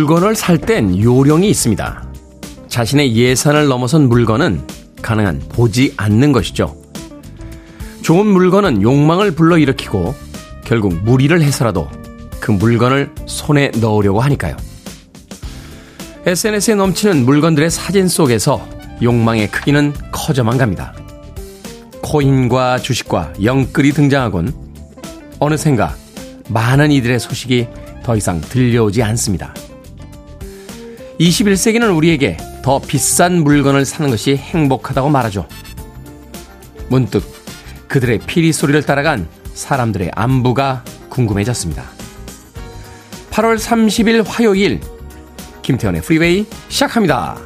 물건을 살 땐 요령이 있습니다. 자신의 예산을 넘어선 물건은 가능한 보지 않는 것이죠. 좋은 물건은 욕망을 불러일으키고 결국 무리를 해서라도 그 물건을 손에 넣으려고 하니까요. SNS에 넘치는 물건들의 사진 속에서 욕망의 크기는 커져만 갑니다. 코인과 주식과 영끌이 등장하곤 어느샌가 많은 이들의 소식이 더 이상 들려오지 않습니다. 21세기는 우리에게 더 비싼 물건을 사는 것이 행복하다고 말하죠. 문득 그들의 피리 소리를 따라간 사람들의 안부가 궁금해졌습니다. 8월 30일 화요일 김태훈의 프리웨이 시작합니다.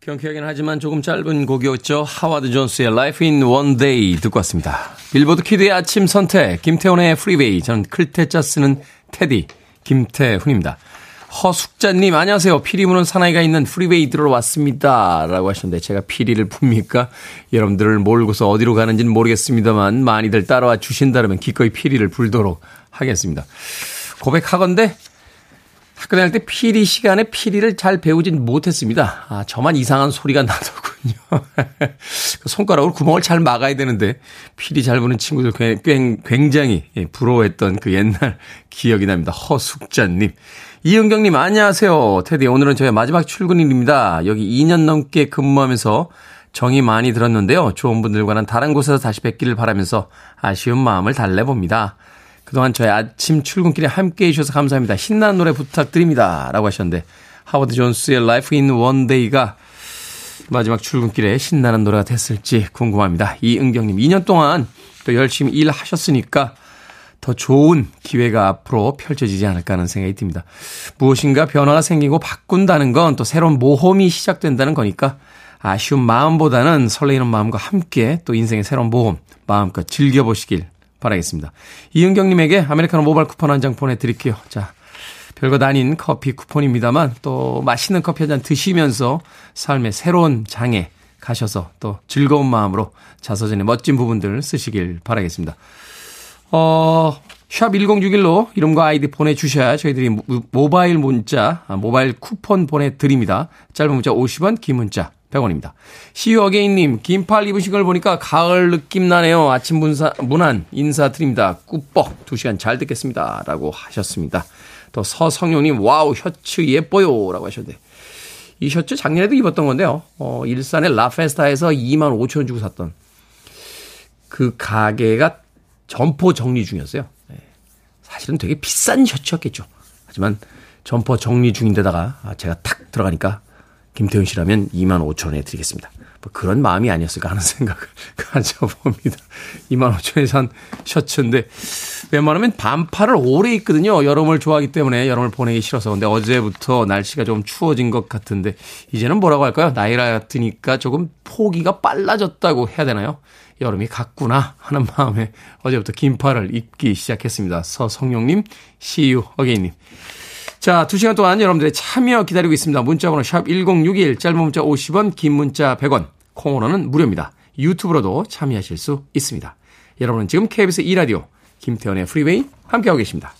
경쾌하긴 하지만 조금 짧은 곡이었죠. 하와드 존스의 Life in One Day 듣고 왔습니다. 빌보드 키드의 아침 선택 김태훈의 프리웨이 저는 클 태 자 쓰는 태디 김태훈입니다. 허숙자님, 안녕하세요. 피리 부는 사나이가 있는 프리웨이 들어왔습니다. 라고 하셨는데, 제가 피리를 붑니까? 여러분들을 몰고서 어디로 가는지는 모르겠습니다만, 많이들 따라와 주신다면 기꺼이 피리를 불도록 하겠습니다. 고백하건데, 학교 다닐 때 피리 시간에 피리를 잘 배우진 못했습니다. 아, 저만 이상한 소리가 나더군요. 그 손가락으로 구멍을 잘 막아야 되는데, 피리 잘 부는 친구들 굉장히 예, 부러워했던 그 옛날 기억이 납니다. 허숙자님. 이은경님, 안녕하세요. 테디, 오늘은 저의 마지막 출근일입니다. 여기 2년 넘게 근무하면서 정이 많이 들었는데요. 좋은 분들과는 다른 곳에서 다시 뵙기를 바라면서 아쉬운 마음을 달래봅니다. 그동안 저의 아침 출근길에 함께 해주셔서 감사합니다. 신나는 노래 부탁드립니다. 라고 하셨는데, 하워드 존스의 Life in One Day가 마지막 출근길에 신나는 노래가 됐을지 궁금합니다. 이은경님, 2년 동안 또 열심히 일하셨으니까 더 좋은 기회가 앞으로 펼쳐지지 않을까 하는 생각이 듭니다. 무엇인가 변화가 생기고 바꾼다는 건 또 새로운 모험이 시작된다는 거니까 아쉬운 마음보다는 설레이는 마음과 함께 또 인생의 새로운 모험 마음껏 즐겨보시길 바라겠습니다. 이은경님에게 아메리카노 모바일 쿠폰 한 장 보내드릴게요. 자, 별것 아닌 커피 쿠폰입니다만 또 맛있는 커피 한 잔 드시면서 삶의 새로운 장에 가셔서 또 즐거운 마음으로 자서전의 멋진 부분들 쓰시길 바라겠습니다. 어, 샵 1061로 이름과 아이디 보내주셔야 저희들이 모바일 문자, 아, 모바일 쿠폰 보내드립니다. 짧은 문자 50원, 긴 문자 100원입니다. 시유 어게인님, 긴팔 입으신 걸 보니까 가을 느낌 나네요. 아침 문사, 문안 인사드립니다. 꾸뻑 2시간 잘 듣겠습니다. 라고 하셨습니다. 또 서성용님, 와우, 셔츠 예뻐요. 라고 하셨는데. 이 셔츠 작년에도 입었던 건데요. 어, 일산의 라페스타에서 2만 5천 원 주고 샀던 그 가게가 점포 정리 중이었어요. 네. 사실은 되게 비싼 셔츠였겠죠. 하지만 점포 정리 중인데다가 아, 제가 탁 들어가니까 김태훈 씨라면 2만 5천 원에 드리겠습니다. 뭐 그런 마음이 아니었을까 하는 생각을 가져봅니다. 2만 5천 원에 산 셔츠인데 웬만하면 반팔을 오래 입거든요. 여름을 좋아하기 때문에 여름을 보내기 싫어서. 근데 어제부터 날씨가 좀 추워진 것 같은데 이제는 뭐라고 할까요? 나이라 드니까 조금 포기가 빨라졌다고 해야 되나요? 여름이 갔구나 하는 마음에 어제부터 긴팔을 입기 시작했습니다. 서성용님, 시유 어게인님. 자, 두 시간 동안 여러분들의 참여 기다리고 있습니다. 문자번호 샵 1061, 짧은 문자 50원, 긴 문자 100원, 콩으로는 무료입니다. 유튜브로도 참여하실 수 있습니다. 여러분은 지금 KBS 2라디오, 김태훈의 프리웨이 함께하고 계십니다.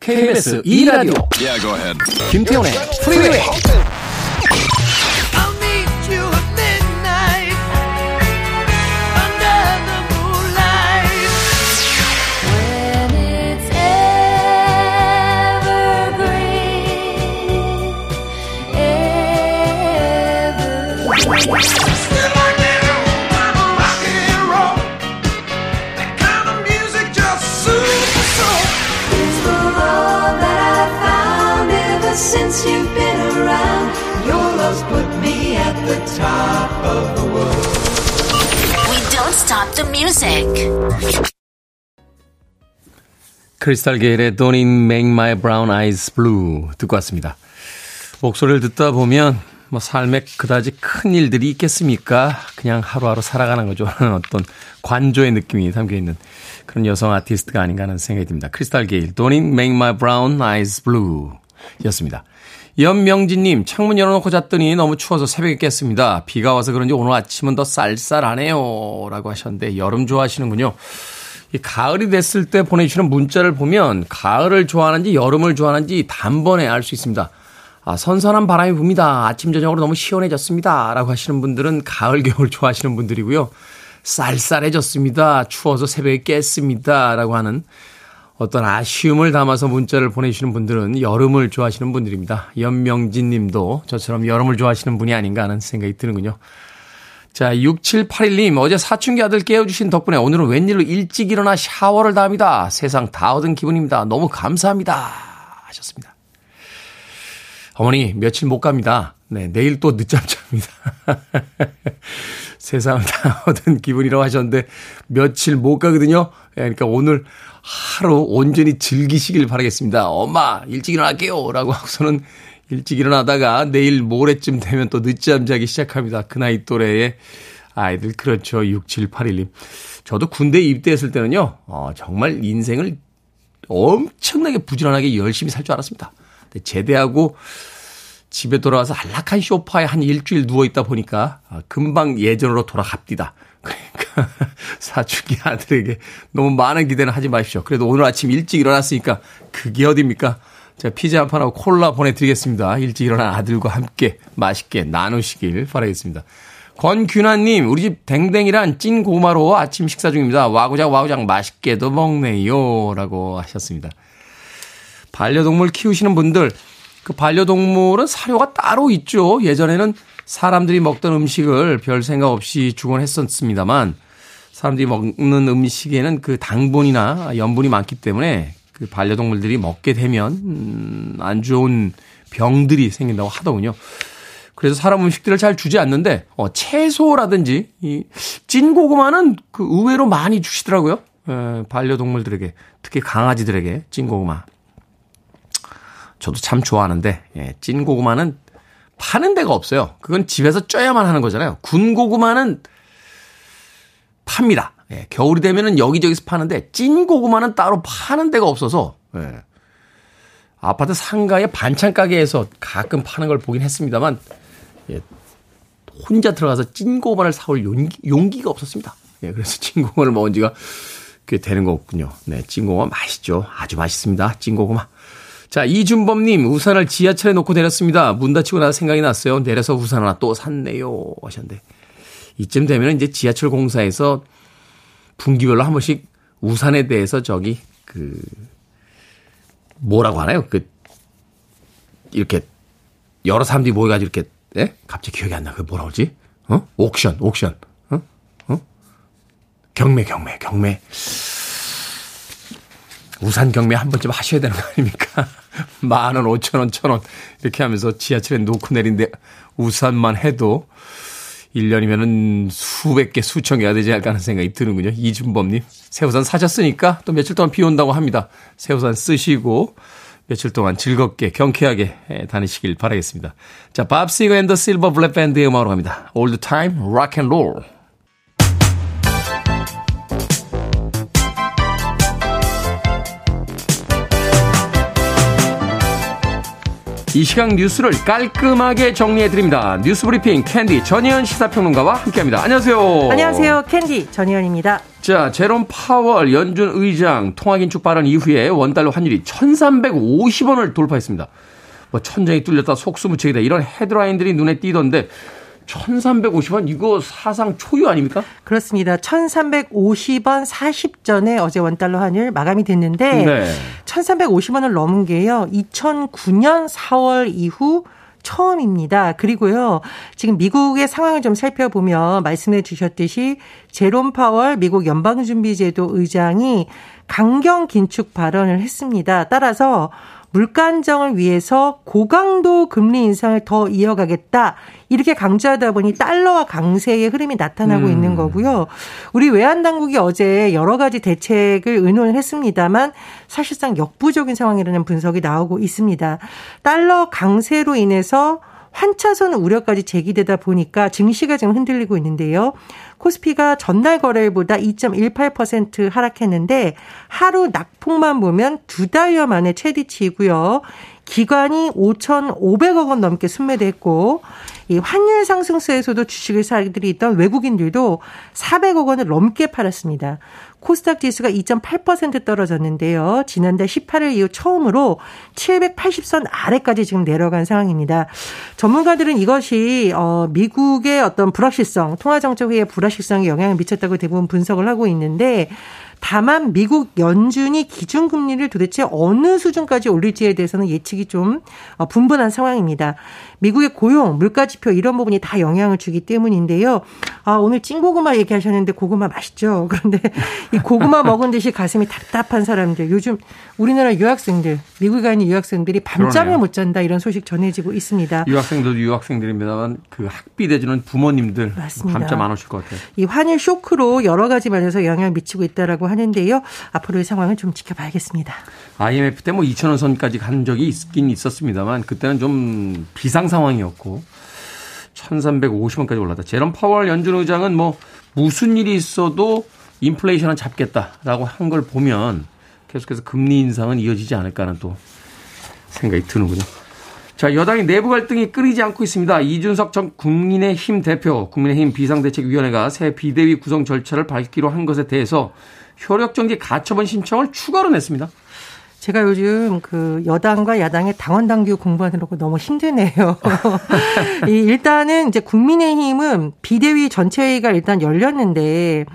KBS 2라디오, yeah, 김태훈의 프리웨이 since you've been around. Your love's put me at the top of the world. We don't stop the music. 크리스탈 게일의 Don't Make My Brown Eyes Blue 듣고 왔습니다. 목소리를 듣다 보면 뭐 삶에 그다지 큰 일들이 있겠습니까? 그냥 하루하루 살아가는 거죠. 하는 어떤 관조의 느낌이 담겨 있는 그런 여성 아티스트가 아닌가 하는 생각이 듭니다. 크리스탈 게일, Don't Make My Brown Eyes Blue 였습니다. 연명진님, 창문 열어놓고 잤더니 너무 추워서 새벽에 깼습니다. 비가 와서 그런지 오늘 아침은 더 쌀쌀하네요. 라고 하셨는데, 여름 좋아하시는군요. 이 가을이 됐을 때 보내주시는 문자를 보면 가을을 좋아하는지 여름을 좋아하는지 단번에 알 수 있습니다. 아, 선선한 바람이 붑니다. 아침, 저녁으로 너무 시원해졌습니다. 라고 하시는 분들은 가을, 겨울 좋아하시는 분들이고요. 쌀쌀해졌습니다. 추워서 새벽에 깼습니다. 라고 하는 어떤 아쉬움을 담아서 문자를 보내주시는 분들은 여름을 좋아하시는 분들입니다. 연명진 님도 저처럼 여름을 좋아하시는 분이 아닌가 하는 생각이 드는군요. 자, 6781님, 어제 사춘기 아들 깨워주신 덕분에 오늘은 웬일로 일찍 일어나 샤워를 다 합니다. 세상 다 얻은 기분입니다. 너무 감사합니다. 하셨습니다. 어머니, 며칠 못 갑니다. 네, 내일 또 늦잠 잡니다. 세상을 다 얻은 기분이라고 하셨는데, 며칠 못 가거든요. 예, 그러니까 오늘 하루 온전히 즐기시길 바라겠습니다. 엄마, 일찍 일어날게요. 라고 하고서는 일찍 일어나다가 내일 모레쯤 되면 또 늦잠 자기 시작합니다. 그 나이 또래의 아이들. 그렇죠. 6781님. 저도 군대 입대했을 때는요, 어, 정말 인생을 엄청나게 부지런하게 열심히 살 줄 알았습니다. 근데 제대하고 집에 돌아와서 안락한 쇼파에 한 일주일 누워있다 보니까 아, 금방 예전으로 돌아갑니다. 그러니까 사춘기 아들에게 너무 많은 기대는 하지 마십시오. 그래도 오늘 아침 일찍 일어났으니까 그게 어딥니까? 자, 피자 한 판하고 콜라 보내드리겠습니다. 일찍 일어난 아들과 함께 맛있게 나누시길 바라겠습니다. 권균아님, 우리 집 댕댕이란 찐 고마로 아침 식사 중입니다. 와구장 와구장 맛있게도 먹네요. 라고 하셨습니다. 반려동물 키우시는 분들, 그 반려동물은 사료가 따로 있죠. 예전에는 사람들이 먹던 음식을 별 생각 없이 주곤 했었습니다만 사람들이 먹는 음식에는 그 당분이나 염분이 많기 때문에 그 반려동물들이 먹게 되면 음, 안 좋은 병들이 생긴다고 하더군요. 그래서 사람 음식들을 잘 주지 않는데 어, 채소라든지 이 찐고구마는 그 의외로 많이 주시더라고요. 에, 반려동물들에게 특히 강아지들에게 찐고구마. 저도 참 좋아하는데 예, 찐 고구마는 파는 데가 없어요. 그건 집에서 쪄야만 하는 거잖아요. 군 고구마는 팝니다. 예, 겨울이 되면은 여기저기서 파는데 찐 고구마는 따로 파는 데가 없어서 예. 아파트 상가의 반찬 가게에서 가끔 파는 걸 보긴 했습니다만 예, 혼자 들어가서 찐 고구마를 사올 용기, 용기가 없었습니다. 예, 그래서 찐 고구마를 먹은 지가 꽤 되는 거군요. 네, 찐 고구마 맛있죠. 아주 맛있습니다. 찐 고구마. 자, 이준범님, 우산을 지하철에 놓고 내렸습니다. 문 닫히고 나서 생각이 났어요. 내려서 우산 하나 또 샀네요. 하셨는데. 이쯤 되면 이제 지하철 공사에서 분기별로 한 번씩 우산에 대해서 저기 그 뭐라고 하나요? 그 이렇게 여러 사람들이 모여가지고 이렇게 예? 갑자기 기억이 안 나. 그 뭐라 그러지? 어? 옥션, 옥션. 어? 어? 경매, 경매, 경매. 우산 경매 한 번쯤 하셔야 되는 거 아닙니까? 만 원, 오천 원, 천 원. 이렇게 하면서 지하철에 놓고 내린데 우산만 해도 1년이면은 수백 개, 수천 개가 되지 않을까 하는 생각이 드는군요. 이준범님. 새 우산 사셨으니까 또 며칠 동안 비 온다고 합니다. 새 우산 쓰시고 며칠 동안 즐겁게, 경쾌하게 다니시길 바라겠습니다. 자, Bob Seger and the Silver Bullet Band의 음악으로 갑니다. Rock and roll. 이 시각 뉴스를 깔끔하게 정리해드립니다. 뉴스 브리핑 캔디 전희연 시사평론가와 함께합니다. 안녕하세요. 안녕하세요. 캔디 전희연입니다. 자, 제롬 파월 연준 의장 통화긴축 발언 이후에 원달러 환율이 1350원을 돌파했습니다. 뭐 천장이 뚫렸다 속수무책이다 이런 헤드라인들이 눈에 띄던데 1350원 이거 사상 초유 아닙니까? 그렇습니다. 1350원 40전에 어제 원달러 환율 마감이 됐는데 네. 1350원을 넘은 게요. 2009년 4월 이후 처음입니다. 그리고요, 지금 미국의 상황을 좀 살펴보면 말씀해 주셨듯이 제롬 파월 미국 연방준비제도 의장이 강경 긴축 발언을 했습니다. 따라서 물가 안정을 위해서 고강도 금리 인상을 더 이어가겠다. 이렇게 강조하다 보니 달러와 강세의 흐름이 나타나고 음. 있는 거고요. 우리 외환 당국이 어제 여러 가지 대책을 의논을 했습니다만 사실상 역부족인 상황이라는 분석이 나오고 있습니다. 달러 강세로 인해서 환차선 우려까지 제기되다 보니까 증시가 지금 흔들리고 있는데요. 코스피가 전날 거래일보다 2.18% 하락했는데 하루 낙폭만 보면 두 달여 만에 최대치이고요. 기관이 5,500억 원 넘게 순매도했고 이 환율 상승세에서도 주식을 사들이 있던 외국인들도 400억 원을 넘게 팔았습니다. 코스닥 지수가 2.8% 떨어졌는데요. 지난달 18일 이후 처음으로 780선 아래까지 지금 내려간 상황입니다. 전문가들은 이것이 어 미국의 어떤 불확실성, 통화 정책 회의 불확실성에 영향을 미쳤다고 대부분 분석을 하고 있는데 다만 미국 연준이 기준금리를 도대체 어느 수준까지 올릴지에 대해서는 예측이 좀 어, 분분한 상황입니다. 미국의 고용, 물가 지표 이런 부분이 다 영향을 주기 때문인데요. 아, 오늘 찐고구마 얘기하셨는데 고구마 맛있죠? 그런데 이 고구마 먹은 듯이 가슴이 답답한 사람들. 요즘 우리나라 유학생들, 미국에 가 있는 유학생들이 밤잠을 그러네요. 못 잔다 이런 소식 전해지고 있습니다. 유학생들도 유학생들입니다만 그 학비 대주는 부모님들 맞습니다. 밤잠 안 오실 것 같아요. 이 환율 쇼크로 여러 가지 면에서 영향을 미치고 있다라고 하는데요. 앞으로의 상황을 좀 지켜봐야겠습니다. IMF 때 뭐 2천 원 선까지 간 적이 있긴 있었습니다만 그때는 좀 비상 상황이었고 1350원까지 올랐다. 제롬 파월 연준 의장은 뭐 무슨 일이 있어도 인플레이션은 잡겠다라고 한 걸 보면 계속해서 금리 인상은 이어지지 않을까 하는 또 생각이 드는군요. 자, 여당의 내부 갈등이 끊이지 않고 있습니다. 이준석 전 국민의힘 대표, 국민의힘 비상대책위원회가 새 비대위 구성 절차를 밝기로 한 것에 대해서 효력정지 가처분 신청을 추가로 냈습니다. 제가 요즘 그 여당과 야당의 당원 당규 공부하느라고 너무 힘드네요. 이 일단은 이제 국민의힘은 비대위 전체회의가 일단 열렸는데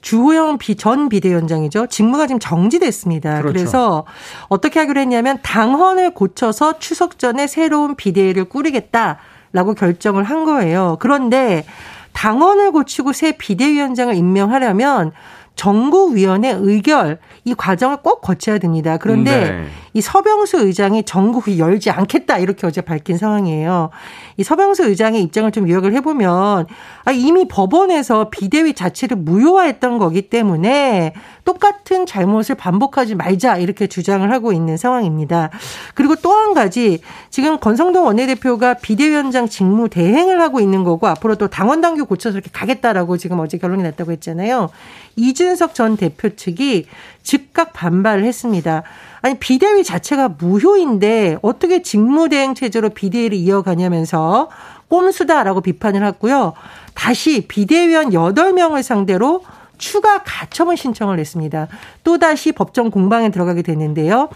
주호영 비, 전 비대위원장이죠. 직무가 지금 정지됐습니다. 그렇죠. 그래서 어떻게 하기로 했냐면 당헌을 고쳐서 추석 전에 새로운 비대위를 꾸리겠다라고 결정을 한 거예요. 그런데 당헌을 고치고 새 비대위원장을 임명하려면 정부위원회 의결 이 과정을 꼭 거쳐야 됩니다. 그런데 네. 이 서병수 의장이 정국이 열지 않겠다 이렇게 어제 밝힌 상황이에요. 이 서병수 의장의 입장을 좀 요약을 해보면 아, 이미 법원에서 비대위 자체를 무효화했던 거기 때문에 똑같은 잘못을 반복하지 말자 이렇게 주장을 하고 있는 상황입니다. 그리고 또 한 가지 지금 권성동 원내대표가 비대위원장 직무 대행을 하고 있는 거고 앞으로 또 당원 당규 고쳐서 이렇게 가겠다라고 지금 어제 결론이 났다고 했잖아요. 이 준석 전 대표 측이 즉각 반발을 했습니다. 아니 비대위 자체가 무효인데 어떻게 직무대행 체제로 비대위를 이어가냐면서 꼼수다라고 비판을 했고요. 다시 비대위원 8명을 상대로 추가 가처분 신청을 했습니다. 또다시 법정 공방에 들어가게 됐는데요.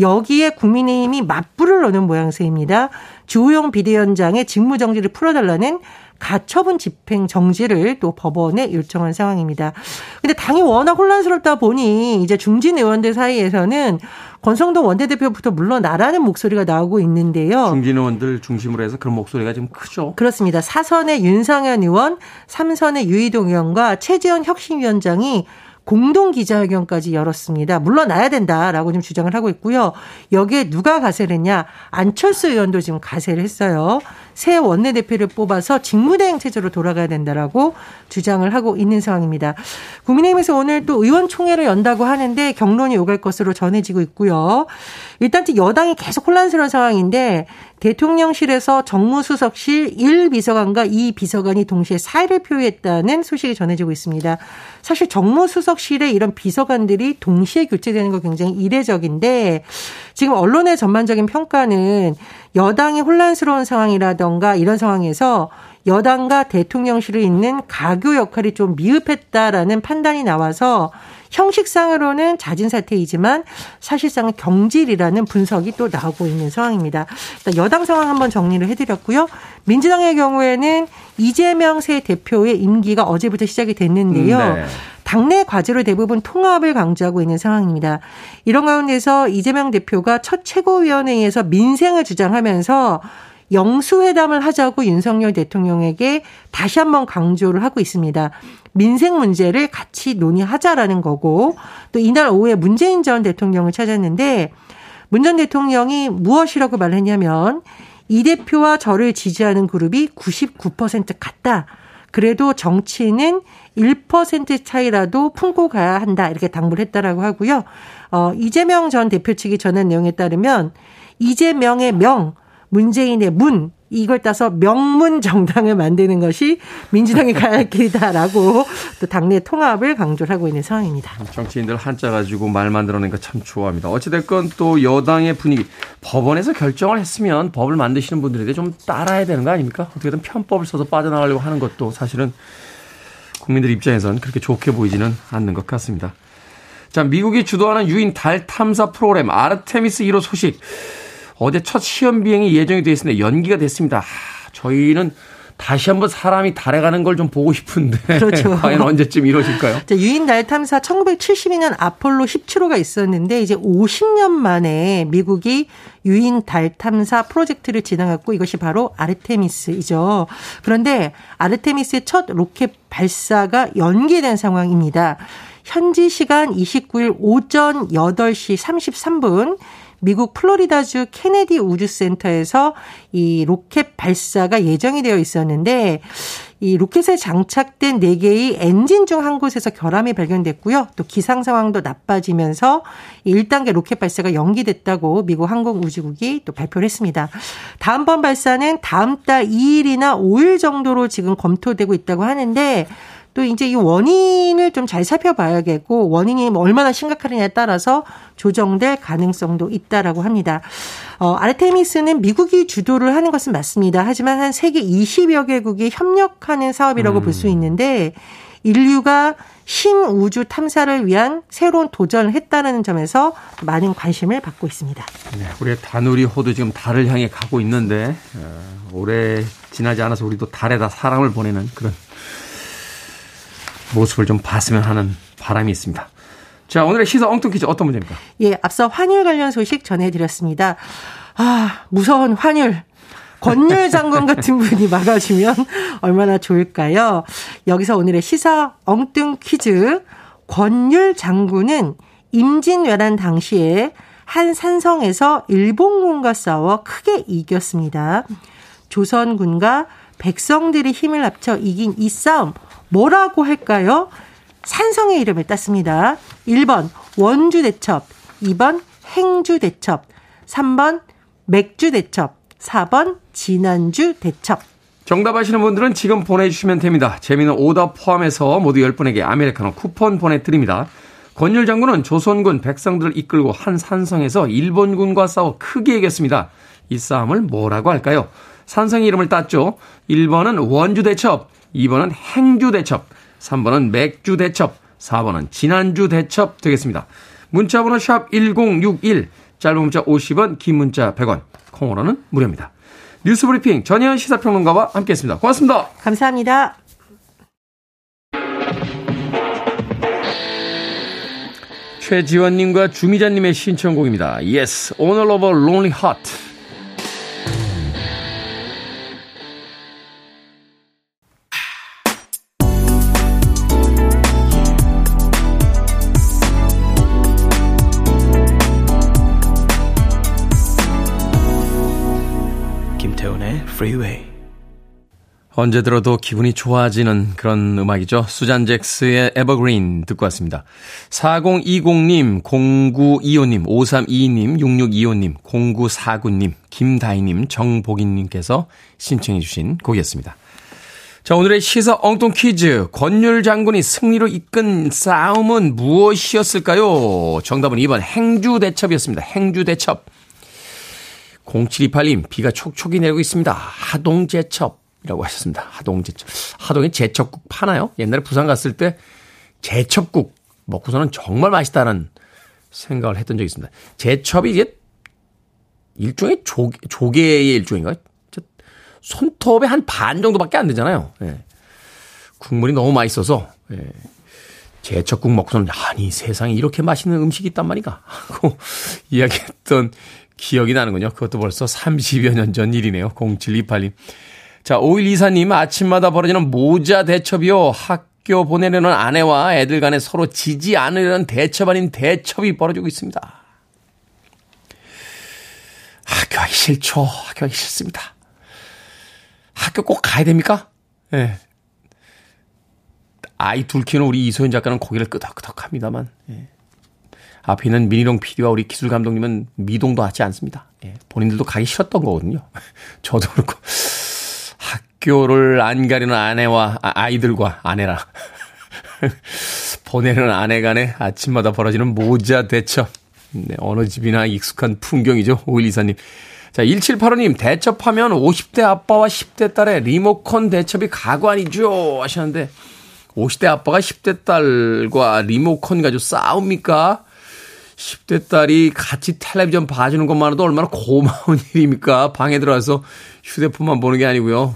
여기에 국민의힘이 맞불을 넣는 모양새입니다. 주호영 비대위원장의 직무정지를 풀어달라는 가처분 집행 정지를 또 법원에 요청한 상황입니다. 근데 당이 워낙 혼란스럽다 보니 이제 중진 의원들 사이에서는 권성동 원내대표부터 물러나라는 목소리가 나오고 있는데요. 중진 의원들 중심으로 해서 그런 목소리가 좀 크죠. 그렇습니다. 사선의 윤상현 의원, 삼선의 유희동 의원과 최재현 혁신위원장이 공동 기자회견까지 열었습니다. 물러나야 된다라고 좀 주장을 하고 있고요. 여기에 누가 가세를 했냐? 안철수 의원도 지금 가세를 했어요. 새 원내대표를 뽑아서 직무대행 체제로 돌아가야 된다라고 주장을 하고 있는 상황입니다. 국민의힘에서 오늘 또 의원총회를 연다고 하는데 경론이 오갈 것으로 전해지고 있고요. 일단 여당이 계속 혼란스러운 상황인데 대통령실에서 정무수석실 1비서관과 2비서관이 동시에 사의를 표했다는 소식이 전해지고 있습니다. 사실 정무수석실에 이런 비서관들이 동시에 교체되는 거 굉장히 이례적인데 지금 언론의 전반적인 평가는 여당이 혼란스러운 상황이라던가 이런 상황에서 여당과 대통령실에 있는 가교 역할이 좀 미흡했다라는 판단이 나와서 형식상으로는 잦은 사태이지만 사실상은 경질이라는 분석이 또 나오고 있는 상황입니다. 여당 상황 한번 정리를 해드렸고요. 민주당의 경우에는 이재명 새 대표의 임기가 어제부터 시작이 됐는데요. 음, 네. 당내 과제로 대부분 통합을 강조하고 있는 상황입니다. 이런 가운데서 이재명 대표가 첫 최고위원회에서 민생을 주장하면서 영수회담을 하자고 윤석열 대통령에게 다시 한번 강조를 하고 있습니다. 민생 문제를 같이 논의하자라는 거고 또 이날 오후에 문재인 전 대통령을 찾았는데 문 전 대통령이 무엇이라고 말했냐면 이 대표와 저를 지지하는 그룹이 99% 같다. 그래도 정치는 1% 차이라도 품고 가야 한다. 이렇게 당부를 했다라고 하고요. 어, 이재명 전 대표 측이 전한 내용에 따르면 이재명의 명, 문재인의 문, 이걸 따서 명문 정당을 만드는 것이 민주당이 가야 할 길이다라고 또 당내 통합을 강조를 하고 있는 상황입니다. 정치인들 한자 가지고 말 만들어낸 거 참 좋아합니다. 어찌됐건 또 여당의 분위기 법원에서 결정을 했으면 법을 만드시는 분들에게 좀 따라야 되는 거 아닙니까? 어떻게든 편법을 써서 빠져나가려고 하는 것도 사실은 국민들 입장에선 그렇게 좋게 보이지는 않는 것 같습니다. 자, 미국이 주도하는 유인 달 탐사 프로그램 아르테미스 1호 소식. 어제 첫 시험 비행이 예정이 되어 있습니다. 연기가 됐습니다. 하, 저희는 다시 한번 사람이 달에 가는 걸 좀 보고 싶은데 그렇죠. 과연 언제쯤 이루어질까요? 자, 유인 달 탐사 1972년 아폴로 17호가 있었는데 이제 50년 만에 미국이 유인 달 탐사 프로젝트를 진행했고 이것이 바로 아르테미스이죠. 그런데 아르테미스의 첫 로켓 발사가 연기된 상황입니다. 현지 시간 29일 오전 8시 33분 미국 플로리다주 케네디 우주센터에서 이 로켓 발사가 예정이 되어 있었는데 이 로켓에 장착된 4개의 엔진 중 한 곳에서 결함이 발견됐고요. 또 기상 상황도 나빠지면서 1단계 로켓 발사가 연기됐다고 미국 항공우주국이 또 발표를 했습니다. 다음번 발사는 다음 달 2일이나 5일 정도로 지금 검토되고 있다고 하는데 또 이제 이 원인을 좀 잘 살펴봐야겠고 원인이 뭐 얼마나 심각하느냐에 따라서 조정될 가능성도 있다라고 합니다. 어, 아르테미스는 미국이 주도를 하는 것은 맞습니다. 하지만 한 세계 20여 개국이 협력하는 사업이라고 음. 볼수 있는데 인류가 신우주 탐사를 위한 새로운 도전을 했다는 점에서 많은 관심을 받고 있습니다. 네, 우리의 다누리 호도 지금 달을 향해 가고 있는데 어, 오래 지나지 않아서 우리도 달에다 사랑을 보내는 그런 모습을 좀 봤으면 하는 바람이 있습니다. 자, 오늘의 시사 엉뚱 퀴즈 어떤 문제입니까? 예, 앞서 환율 관련 소식 전해드렸습니다. 아, 무서운 환율. 권율 장군 같은 분이 막아주면 얼마나 좋을까요? 여기서 오늘의 시사 엉뚱 퀴즈. 권율 장군은 임진왜란 당시에 한 산성에서 일본군과 싸워 크게 이겼습니다. 조선군과 백성들이 힘을 합쳐 이긴 이 싸움 뭐라고 할까요? 산성의 이름을 땄습니다. 1번 원주대첩, 2번 행주대첩, 3번 맥주대첩, 4번 지난주대첩. 정답 아시는 분들은 지금 보내주시면 됩니다. 재미는 오답 포함해서 모두 10분에게 아메리카노 쿠폰 보내드립니다. 권율 장군은 조선군 백성들을 이끌고 한 산성에서 일본군과 싸워 크게 이겼습니다. 이 싸움을 뭐라고 할까요? 산성의 이름을 땄죠. 1번은 원주대첩, 2번은 행주 대첩, 3번은 맥주 대첩, 4번은 지난주 대첩 되겠습니다. 문자번호 샵 1061, 짧은 문자 50원, 긴 문자 100원, 콩으로는 무료입니다. 뉴스 브리핑 전현 시사평론가와 함께했습니다. 고맙습니다. 감사합니다. 최지원님과 주미자님의 신청곡입니다. Yes, Owner of a Lonely Heart. Freeway. 언제 들어도 기분이 좋아지는 그런 음악이죠. 수잔 잭스의 에버그린 듣고 왔습니다. 4020님, 0925님, 5322님, 6625님, 0949님, 김다희님, 정복인님께서 신청해 주신 곡이었습니다. 자, 오늘의 시사 엉뚱 퀴즈. 권율 장군이 승리로 이끈 싸움은 무엇이었을까요? 정답은 2번 행주대첩이었습니다. 행주대첩. 0728님, 비가 촉촉이 내리고 있습니다. 하동제첩이라고 하셨습니다. 하동제첩. 하동에 제첩국 파나요? 옛날에 부산 갔을 때 제첩국 먹고서는 정말 맛있다는 생각을 했던 적이 있습니다. 제첩이 이게 일종의 조, 조개의 일종인가요? 손톱의 한 반 정도밖에 안 되잖아요. 예. 국물이 너무 맛있어서, 예. 제첩국 먹고서는, 아니, 세상에 이렇게 맛있는 음식이 있단 말이가? 하고 이야기했던 기억이 나는군요. 그것도 벌써 30여 년 전 일이네요. 0728님. 자, 5124님, 아침마다 벌어지는 모자 대첩이요. 학교 보내려는 아내와 애들 간에 서로 지지 않으려는 대첩 아닌 대첩이 벌어지고 있습니다. 학교 하기 싫죠. 학교 하기 싫습니다. 학교 꼭 가야 됩니까? 예. 네. 아이 둘 키우는 우리 이소연 작가는 고개를 끄덕끄덕 합니다만, 예. 앞에 있는 민희룡 PD와 우리 기술 감독님은 미동도 하지 않습니다. 예, 본인들도 가기 싫었던 거거든요. 저도 그렇고 학교를 안 가려는 아내와 아, 아이들과 아내라 보내는 아내 간에 아침마다 벌어지는 모자 대첩. 네, 어느 집이나 익숙한 풍경이죠. 오일 이사님. 자, 1785님, 대첩하면 50대 아빠와 10대 딸의 리모컨 대첩이 가관이죠. 하셨는데, 50대 아빠가 10대 딸과 리모컨 가지고 싸웁니까? 10대 딸이 같이 텔레비전 봐주는 것만으로도 얼마나 고마운 일입니까? 방에 들어와서 휴대폰만 보는 게 아니고요.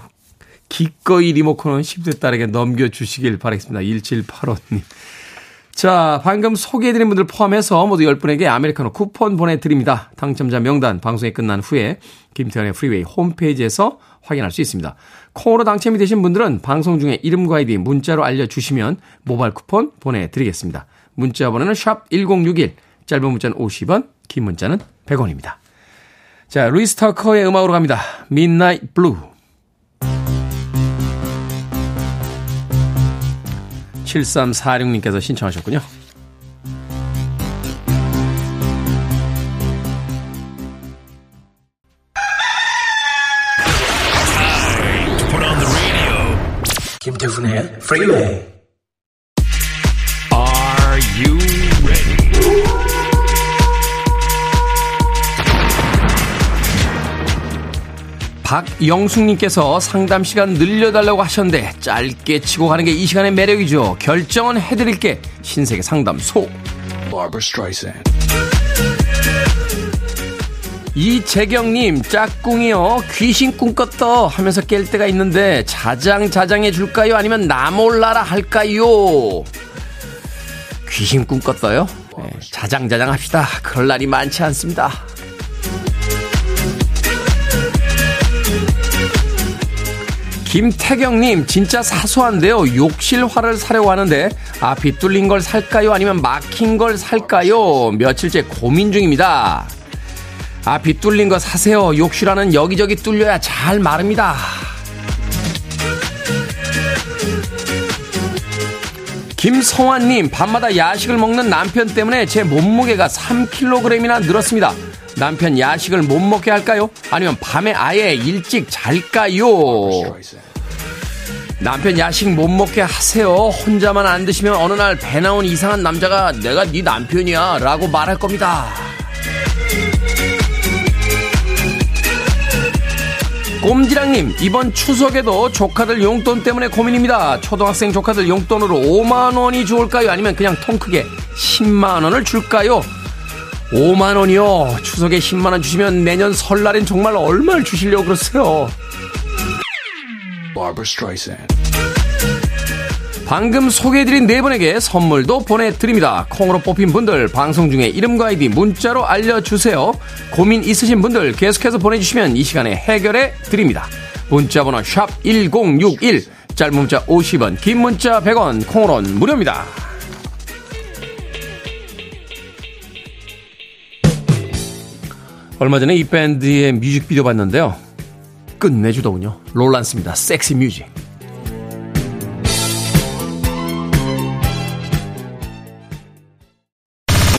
기꺼이 리모컨은 10대 딸에게 넘겨주시길 바라겠습니다. 1785님. 자, 방금 소개해드린 분들 포함해서 모두 10분에게 아메리카노 쿠폰 보내드립니다. 당첨자 명단 방송이 끝난 후에 김태훈의 프리웨이 홈페이지에서 확인할 수 있습니다. 콩으로 당첨이 되신 분들은 방송 중에 이름과 아이디 문자로 알려주시면 모바일 쿠폰 보내드리겠습니다. 문자 번호는 샵 1061, 짧은 문자는 50원, 긴 문자는 100원입니다. 자, 루이스 터커의 음악으로 갑니다. Midnight Blue. 7346님께서 신청하셨군요. 김태훈의 프리웨이 박영숙님께서 상담 시간 늘려달라고 하셨는데 짧게 치고 가는 게 이 시간의 매력이죠. 결정은 해드릴게. 신세계 상담소. 이재경님, 짝꿍이요. 귀신 꿈꿨다 하면서 깰 때가 있는데, 자장 자장해 줄까요? 아니면 나 몰라라 할까요? 귀신 꿈꿨어요? 네, 자장 자장 합시다. 그럴 날이 많지 않습니다. 김태경님, 진짜 사소한데요. 욕실화를 사려고 하는데, 앞이 뚫린 걸 살까요? 아니면 막힌 걸 살까요? 며칠째 고민 중입니다. 앞이 뚫린 거 사세요. 욕실화는 여기저기 뚫려야 잘 마릅니다. 김성환님, 밤마다 야식을 먹는 남편 때문에 제 몸무게가 3kg이나 늘었습니다. 남편 야식을 못 먹게 할까요? 아니면 밤에 아예 일찍 잘까요? 남편 야식 못 먹게 하세요. 혼자만 안 드시면 어느 날 배 나온 이상한 남자가 내가 네 남편이야 라고 말할 겁니다. 꼼지랑님, 이번 추석에도 조카들 용돈 때문에 고민입니다. 초등학생 조카들 용돈으로 5만원이 좋을까요? 아니면 그냥 통 크게 10만원을 줄까요? 5만 원이요. 추석에 10만 원 주시면 내년 설날엔 정말 얼마를 주시려고 그러세요? 방금 소개해드린 네 분에게 선물도 보내드립니다. 콩으로 뽑힌 분들 방송 중에 이름과 아이디 문자로 알려주세요. 고민 있으신 분들 계속해서 보내주시면 이 시간에 해결해 드립니다. 문자번호 샵 1061 짧은 문자 50원 긴 문자 100원 콩으로는 무료입니다. 얼마 전에 이 밴드의 뮤직비디오 봤는데요. 끝내주더군요. 롤란스입니다. 섹시 뮤직.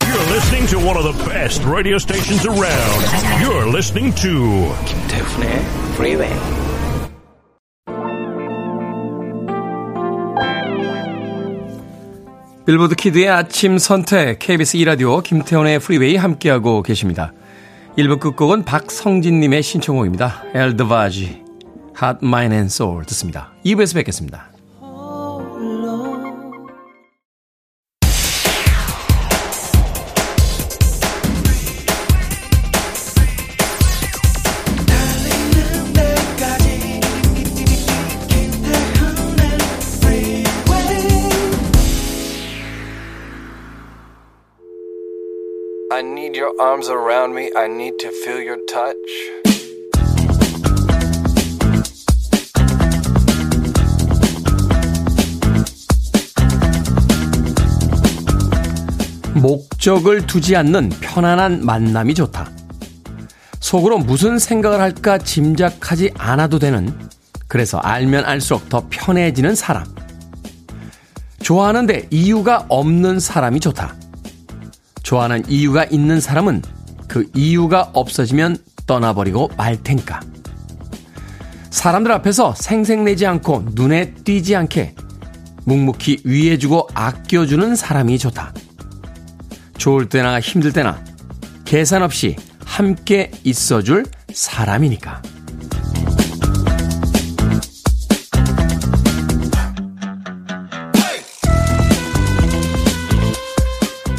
You're listening to one of the best radio stations around. You're listening to 김태훈의 Freeway. 빌보드 키드의 아침 선택 KBS 2라디오 김태훈의 Freeway 함께하고 계십니다. 1부 끝곡은 박성진님의 신청곡입니다. 엘드바지, Hot Mind and Soul 듣습니다. 2부에서 뵙겠습니다. I need your arms around me. I need to feel your touch. 목적을 두지 않는 편안한 만남이 좋다. 속으로 무슨 생각을 할까 짐작하지 않아도 되는, 그래서 알면 알수록 더 편해지는 사람. 좋아하는데 이유가 없는 사람이 좋다. 좋아하는 이유가 있는 사람은 그 이유가 없어지면 떠나버리고 말 테니까. 사람들 앞에서 생색내지 않고 눈에 띄지 않게 묵묵히 위해주고 아껴주는 사람이 좋다. 좋을 때나 힘들 때나 계산 없이 함께 있어줄 사람이니까.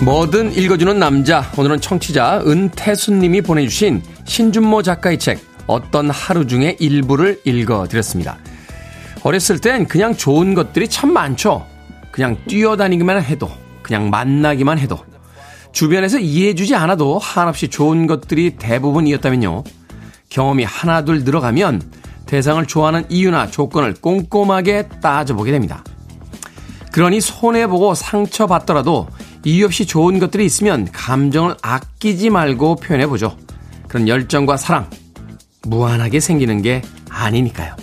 뭐든 읽어주는 남자. 오늘은 청취자 은태순님이 보내주신 신준모 작가의 책 어떤 하루 중에 일부를 읽어드렸습니다. 어렸을 땐 그냥 좋은 것들이 참 많죠. 그냥 뛰어다니기만 해도, 그냥 만나기만 해도, 주변에서 이해해주지 않아도 한없이 좋은 것들이 대부분이었다면요. 경험이 하나둘 늘어가면 대상을 좋아하는 이유나 조건을 꼼꼼하게 따져보게 됩니다. 그러니 손해보고 상처받더라도 이유 없이 좋은 것들이 있으면 감정을 아끼지 말고 표현해보죠. 그런 열정과 사랑, 무한하게 생기는 게 아니니까요.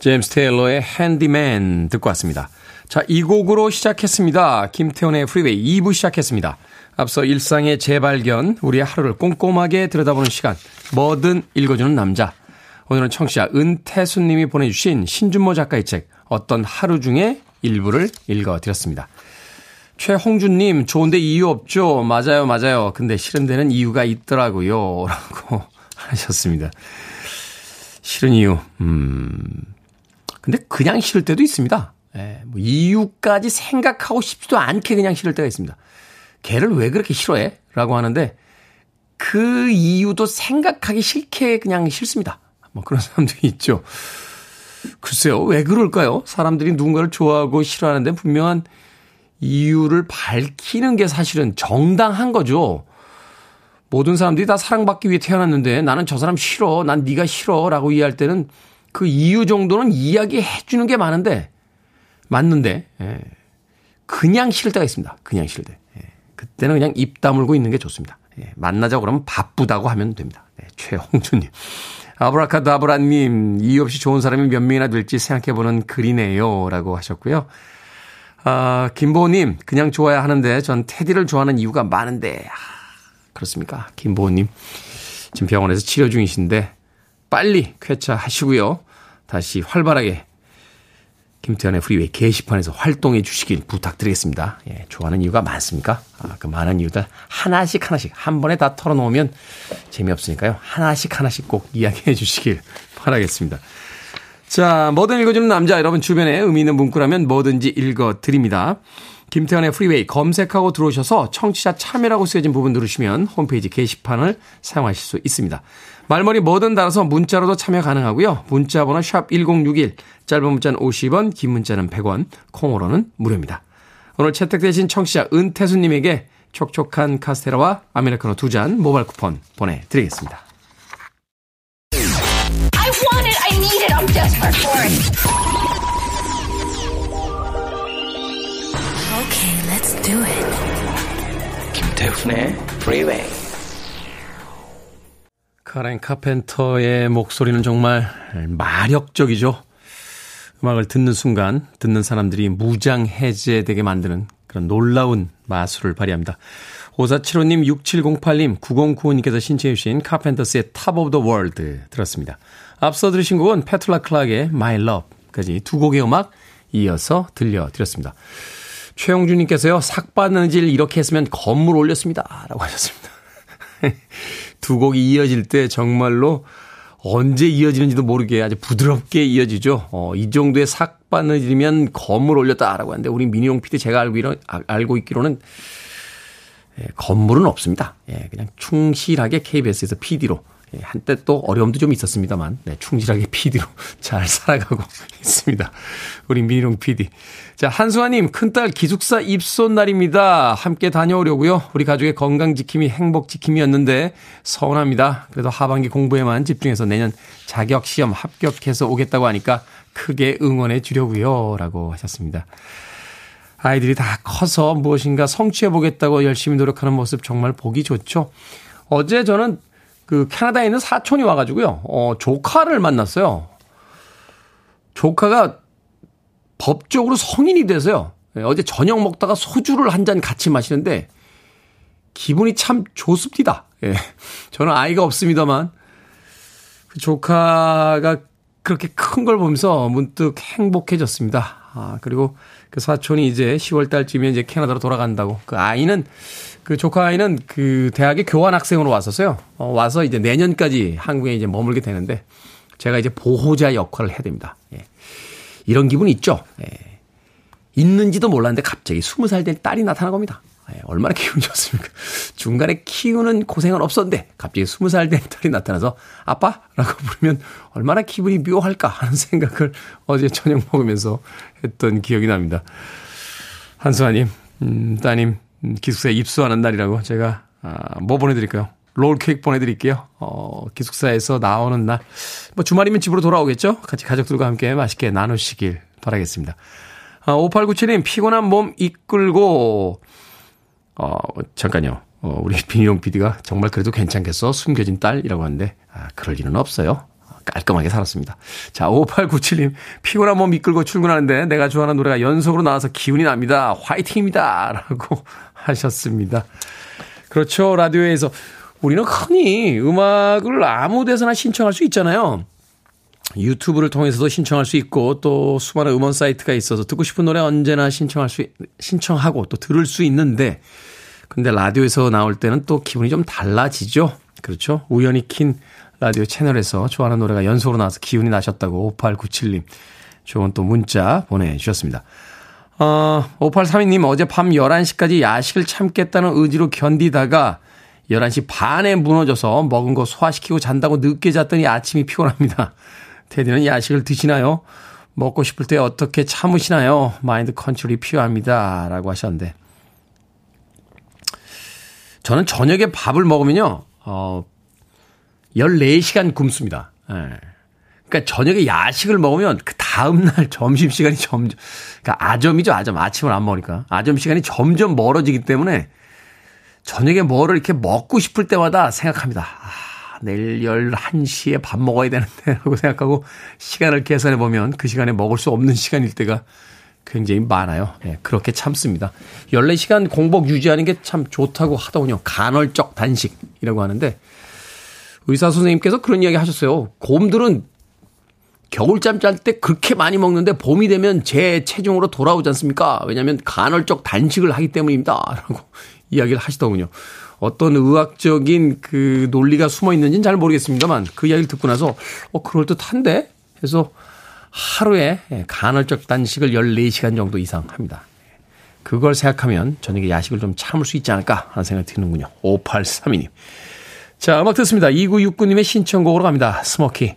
제임스 테일러의 핸디맨 듣고 왔습니다. 자, 이 곡으로 시작했습니다. 김태훈의 프리웨이 2부 시작했습니다. 앞서 일상의 재발견, 우리의 하루를 꼼꼼하게 들여다보는 시간, 뭐든 읽어주는 남자. 오늘은 청취자 은태수님이 보내주신 신준모 작가의 책, 어떤 하루 중에 일부를 읽어드렸습니다. 최홍준님, 좋은데 이유 없죠? 맞아요, 맞아요. 근데 싫은 데는 이유가 있더라고요. 라고 하셨습니다. 싫은 이유, 음. 근데 그냥 싫을 때도 있습니다. 예, 뭐 이유까지 생각하고 싶지도 않게 그냥 싫을 때가 있습니다. 걔를 왜 그렇게 싫어해? 라고 하는데 그 이유도 생각하기 싫게 그냥 싫습니다. 뭐 그런 사람들이 있죠. 글쎄요, 왜 그럴까요? 사람들이 누군가를 좋아하고 싫어하는데 분명한 이유를 밝히는 게 사실은 정당한 거죠. 모든 사람들이 다 사랑받기 위해 태어났는데 나는 저 사람 싫어. 난 네가 싫어. 라고 이해할 때는 그 이유 정도는 이야기해 주는 게 많은데 맞는데 예. 그냥 싫을 때가 있습니다. 그냥 싫을 때. 예. 그때는 그냥 입 다물고 있는 게 좋습니다. 예. 만나자고 그러면 바쁘다고 하면 됩니다. 네, 최홍준님. 아브라카다브라님, 이유 없이 좋은 사람이 몇 명이나 될지 생각해보는 글이네요. 라고 하셨고요. 아, 김보호님, 그냥 좋아야 하는데 전 테디를 좋아하는 이유가 많은데. 아, 그렇습니까? 김보호님. 지금 병원에서 치료 중이신데 빨리 쾌차하시고요. 다시 활발하게 김태훈의 프리웨이 게시판에서 활동해 주시길 부탁드리겠습니다. 예, 좋아하는 이유가 많습니까? 아, 그 많은 이유들 하나씩 하나씩 한 번에 다 털어놓으면 재미없으니까요. 하나씩 하나씩 꼭 이야기해 주시길 바라겠습니다. 자, 뭐든 읽어주는 남자 여러분 주변에 의미 있는 문구라면 뭐든지 읽어드립니다. 김태훈의 프리웨이 검색하고 들어오셔서 청취자 참여라고 쓰여진 부분 누르시면 홈페이지 게시판을 사용하실 수 있습니다. 말머리 뭐든 달아서 문자로도 참여 가능하고요. 문자 번호 샵 1061, 짧은 문자는 50원, 긴 문자는 100원, 콩으로는 무료입니다. 오늘 채택되신 청취자 은태수님에게 촉촉한 카스테라와 아메리카노 두 잔 모바일 쿠폰 보내드리겠습니다. Want it. I need it. I'm desperate for it. Okay, let's do it. 김태훈의 Freeway. 카렌 카펜터의 목소리는 정말 마력적이죠. 음악을 듣는 순간 듣는 사람들이 무장 해제되게 만드는 그런 놀라운 마술을 발휘합니다. 5475님, 6708님, 9095님께서 신청해 주신 카펜터스의 Top of the World 들었습니다. 앞서 들으신 곡은 페툴라 클락의 My Love까지 두 곡의 음악 이어서 들려드렸습니다. 최영준님께서요, 삭바느질 이렇게 했으면 건물 올렸습니다. 라고 하셨습니다. 두 곡이 이어질 때 정말로 언제 이어지는지도 모르게 아주 부드럽게 이어지죠. 어, 이 정도의 삭바느질이면 건물 올렸다라고 하는데 우리 미니용 PD 제가 알고, 이런, 아, 알고 있기로는 예, 건물은 없습니다. 예, 그냥 충실하게 KBS에서 PD로 예, 한때 또 어려움도 좀 있었습니다만 네, 충실하게 PD로 잘 살아가고 있습니다. 우리 민롱 PD. 자 한수아님 큰딸 기숙사 입소 날입니다. 함께 다녀오려고요. 우리 가족의 건강 지킴이 행복 지킴이였는데 서운합니다. 그래도 하반기 공부에만 집중해서 내년 자격 시험 합격해서 오겠다고 하니까 크게 응원해 주려고요. 라고 하셨습니다. 아이들이 다 커서 무엇인가 성취해 보겠다고 열심히 노력하는 모습 정말 보기 좋죠. 어제 저는 그 캐나다에 있는 사촌이 와가지고요. 어, 조카를 만났어요. 조카가 법적으로 성인이 돼서요. 예, 어제 저녁 먹다가 소주를 한 잔 같이 마시는데 기분이 참 좋습니다. 예. 저는 아이가 없습니다만 그 조카가 그렇게 큰 걸 보면서 문득 행복해졌습니다. 아, 그리고 그 사촌이 이제 10월 달쯤에 이제 캐나다로 돌아간다고. 그 아이는 그 조카 아이는 그 대학에 교환 학생으로 왔었어요. 어, 와서 이제 내년까지 한국에 이제 머물게 되는데 제가 이제 보호자 역할을 해야 됩니다. 예. 이런 기분 있죠? 예. 있는지도 몰랐는데 갑자기 20살 된 딸이 나타난 겁니다. 예, 얼마나 기분이 좋습니까? 중간에 키우는 고생은 없었는데 갑자기 20살 된 딸이 나타나서 아빠? 라고 부르면 얼마나 기분이 묘할까 하는 생각을 어제 저녁 먹으면서 했던 기억이 납니다. 한수아님, 음, 따님, 음, 기숙사에 입수하는 날이라고 제가, 아, 뭐 보내드릴까요? 롤 케이크 보내드릴게요. 어, 기숙사에서 나오는 날. 뭐 주말이면 집으로 돌아오겠죠? 같이 가족들과 함께 맛있게 나누시길 바라겠습니다. 아, 5897님, 피곤한 몸 이끌고, 어, 잠깐요. 어, 우리 비니용 PD가 정말 그래도 괜찮겠어? 숨겨진 딸이라고 하는데, 아, 그럴 일은 없어요. 깔끔하게 살았습니다. 자, 5897님, 피곤한 몸 이끌고 출근하는데 내가 좋아하는 노래가 연속으로 나와서 기운이 납니다. 화이팅입니다. 라고 하셨습니다. 그렇죠. 라디오에서. 우리는 흔히 음악을 아무 데서나 신청할 수 있잖아요. 유튜브를 통해서도 신청할 수 있고 또 수많은 음원 사이트가 있어서 듣고 싶은 노래 언제나 신청할 수 신청하고 또 들을 수 있는데 근데 라디오에서 나올 때는 또 기분이 좀 달라지죠. 그렇죠? 우연히 킨 라디오 채널에서 좋아하는 노래가 연속으로 나와서 기운이 나셨다고 5897님 좋은 또 문자 보내주셨습니다. 어, 5832님 어제 밤 11시까지 야식을 참겠다는 의지로 견디다가 11시 반에 무너져서 먹은 거 소화시키고 잔다고 늦게 잤더니 아침이 피곤합니다. 테디는 야식을 드시나요? 먹고 싶을 때 어떻게 참으시나요? 마인드 컨트롤이 필요합니다. 라고 하셨는데. 저는 저녁에 밥을 먹으면요, 어, 14시간 굶습니다. 예. 그러니까 저녁에 야식을 먹으면 그 다음날 점심시간이 점점, 그러니까 아점이죠, 아점. 아침을 안 먹으니까. 아점 시간이 점점 멀어지기 때문에 저녁에 뭐를 이렇게 먹고 싶을 때마다 생각합니다. 아, 내일 11시에 밥 먹어야 되는데, 라고 생각하고 시간을 계산해 보면 그 시간에 먹을 수 없는 시간일 때가 굉장히 많아요. 예, 그렇게 참습니다. 14시간 공복 유지하는 게 참 좋다고 하더군요. 간헐적 단식이라고 하는데, 의사 선생님께서 그런 이야기 하셨어요. 곰들은 겨울잠 잘 때 그렇게 많이 먹는데 봄이 되면 제 체중으로 돌아오지 않습니까? 왜냐하면 간헐적 단식을 하기 때문입니다. 라고 이야기를 하시더군요. 어떤 의학적인 그 논리가 숨어 있는지는 잘 모르겠습니다만 그 이야기를 듣고 나서 어, 그럴듯한데? 해서 하루에 간헐적 단식을 14시간 정도 이상 합니다. 그걸 생각하면 저녁에 야식을 좀 참을 수 있지 않을까 하는 생각이 드는군요. 5832님. 자, 음악 듣습니다. 2969님의 신청곡으로 갑니다. 스모키,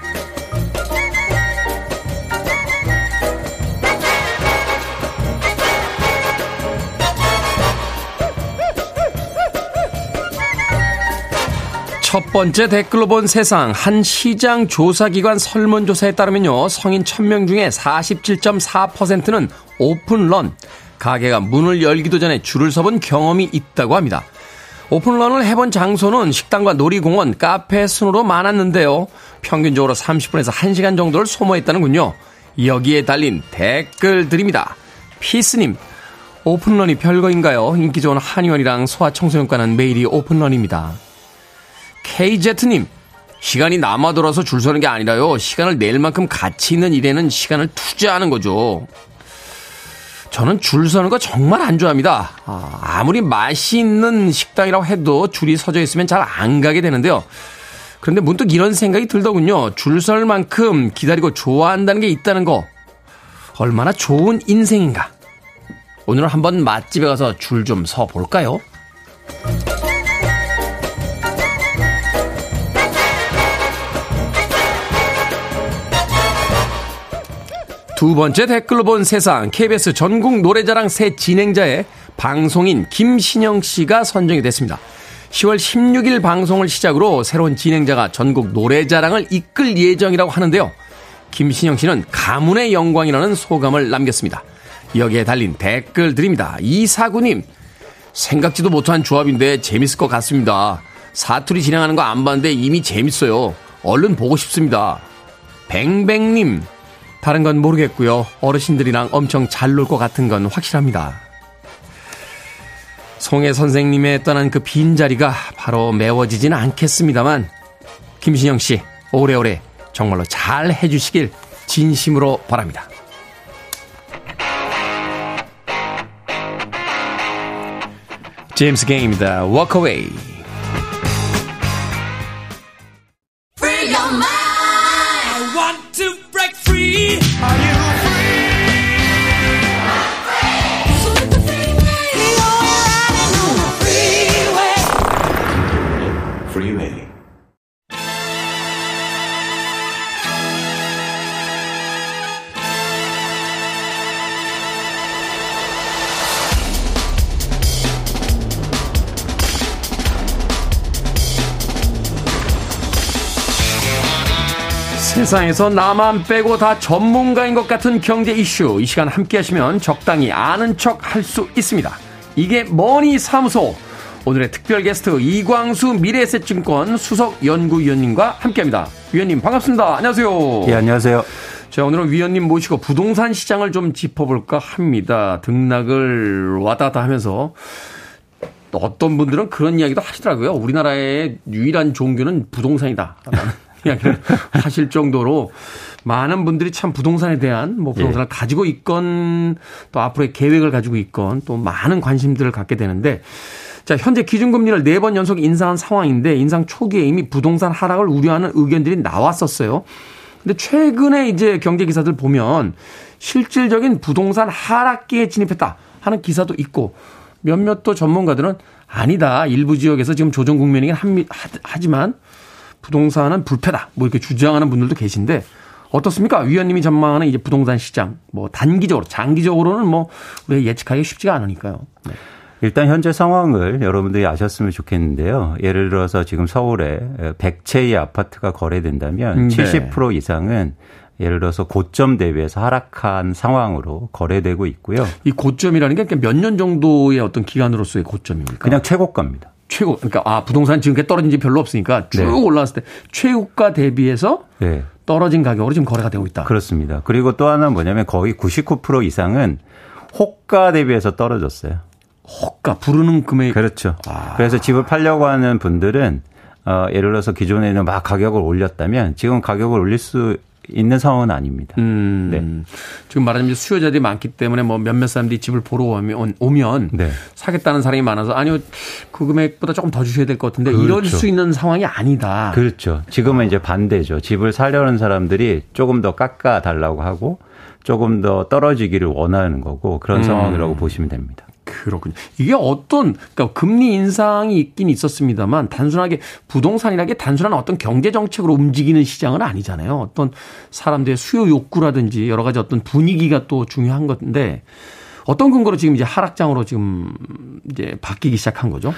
첫 번째 댓글로 본 세상 한 시장 조사기관 설문조사에 따르면요 성인 1000명 중에 47.4%는 오픈런 가게가 문을 열기도 전에 줄을 서본 경험이 있다고 합니다. 오픈런을 해본 장소는 식당과 놀이공원, 카페 순으로 많았는데요. 평균적으로 30분에서 1시간 정도를 소모했다는군요. 여기에 달린 댓글들입니다. 피스님, 오픈런이 별거인가요? 인기 좋은 한의원이랑 소아청소년과는 매일이 오픈런입니다. KZ님, 시간이 남아 돌아서 줄 서는 게 아니라요. 시간을 낼 만큼 가치 있는 일에는 시간을 투자하는 거죠. 저는 줄 서는 거 정말 안 좋아합니다. 아, 무리 맛있는 식당이라고 해도 줄이 서져 있으면 잘 안 가게 되는데요. 그런데 문득 이런 생각이 들더군요. 줄 설 만큼 기다리고 좋아한다는 게 있다는 거. 얼마나 좋은 인생인가. 오늘은 한번 맛집에 가서 줄 좀 서 볼까요? 두 번째 댓글로 본 세상 KBS 전국 노래자랑 새 진행자의 방송인 김신영 씨가 선정이 됐습니다. 10월 16일 방송을 시작으로 새로운 진행자가 전국 노래자랑을 이끌 예정이라고 하는데요. 김신영 씨는 가문의 영광이라는 소감을 남겼습니다. 여기에 달린 댓글 드립니다. 이사구님, 생각지도 못한 조합인데 재밌을 것 같습니다. 사투리 진행하는 거 안 봤는데 이미 재밌어요. 얼른 보고 싶습니다. 뱅뱅님, 다른 건 모르겠고요. 어르신들이랑 엄청 잘 놀 것 같은 건 확실합니다. 송혜 선생님의 떠난 그 빈자리가 바로 메워지지는 않겠습니다만, 김신영 씨, 오래오래 정말로 잘 해주시길 진심으로 바랍니다. 제임스 게임입니다. Walk Away. 세상에서 나만 빼고 다 전문가인 것 같은 경제 이슈. 이 시간 함께 하시면 적당히 아는 척 할 수 있습니다. 이게 머니 사무소. 오늘의 특별 게스트 이광수 미래에셋증권 수석 연구위원님과 함께합니다. 위원님 반갑습니다. 안녕하세요. 예, 안녕하세요. 자, 오늘은 위원님 모시고 부동산 시장을 좀 짚어볼까 합니다. 등락을 왔다 갔다 하면서 어떤 분들은 그런 이야기도 하시더라고요. 우리나라의 유일한 종교는 부동산이다. 이야기를 하실 정도로 많은 분들이 참 부동산에 대한 뭐 부동산을 예. 가지고 있건 또 앞으로의 계획을 가지고 있건 또 많은 관심들을 갖게 되는데 자, 현재 기준금리를 네 번 연속 인상한 상황인데 인상 초기에 이미 부동산 하락을 우려하는 의견들이 나왔었어요. 근데 최근에 이제 경제 기사들 보면 실질적인 부동산 하락기에 진입했다 하는 기사도 있고 몇몇 또 전문가들은 아니다. 일부 지역에서 지금 조정 국면이긴 하지만 부동산은 불패다. 뭐 이렇게 주장하는 분들도 계신데 어떻습니까? 위원님이 전망하는 이제 부동산 시장 뭐 단기적으로 장기적으로는 뭐 우리가 예측하기 쉽지가 않으니까요. 네. 일단 현재 상황을 여러분들이 아셨으면 좋겠는데요. 예를 들어서 지금 서울에 100채의 아파트가 거래된다면 네. 70% 이상은 예를 들어서 고점 대비해서 하락한 상황으로 거래되고 있고요. 이 고점이라는 게 몇 년 정도의 어떤 기간으로서의 고점입니까? 그냥 최고가입니다. 최고 그러니까 아 부동산 지금 떨어진 지 별로 없으니까 쭉 네. 올라왔을 때 최고가 대비해서 네. 떨어진 가격으로 지금 거래가 되고 있다. 그렇습니다. 그리고 또 하나는 뭐냐면 거의 99% 이상은 호가 대비해서 떨어졌어요. 호가 부르는 금액 그렇죠. 아. 그래서 집을 팔려고 하는 분들은 어, 예를 들어서 기존에는 막 가격을 올렸다면 지금 가격을 올릴 수 있는 상황은 아닙니다. 음, 네. 지금 말하자면 수요자들이 많기 때문에 뭐 몇몇 사람들이 집을 보러 오면, 오면 네. 사겠다는 사람이 많아서 아니요 그 금액보다 조금 더 주셔야 될 것 같은데 그렇죠. 이럴 수 있는 상황이 아니다. 그렇죠. 지금은 이제 반대죠. 집을 사려는 사람들이 조금 더 깎아 달라고 하고 조금 더 떨어지기를 원하는 거고 그런 음. 상황이라고 보시면 됩니다. 그렇군요. 이게 어떤 그러니까 금리 인상이 있긴 있었습니다만 단순하게 부동산이라는 게 단순한 어떤 경제 정책으로 움직이는 시장은 아니잖아요. 어떤 사람들의 수요 욕구라든지 여러 가지 어떤 분위기가 또 중요한 건데 어떤 근거로 지금 이제 하락장으로 지금 이제 바뀌기 시작한 거죠?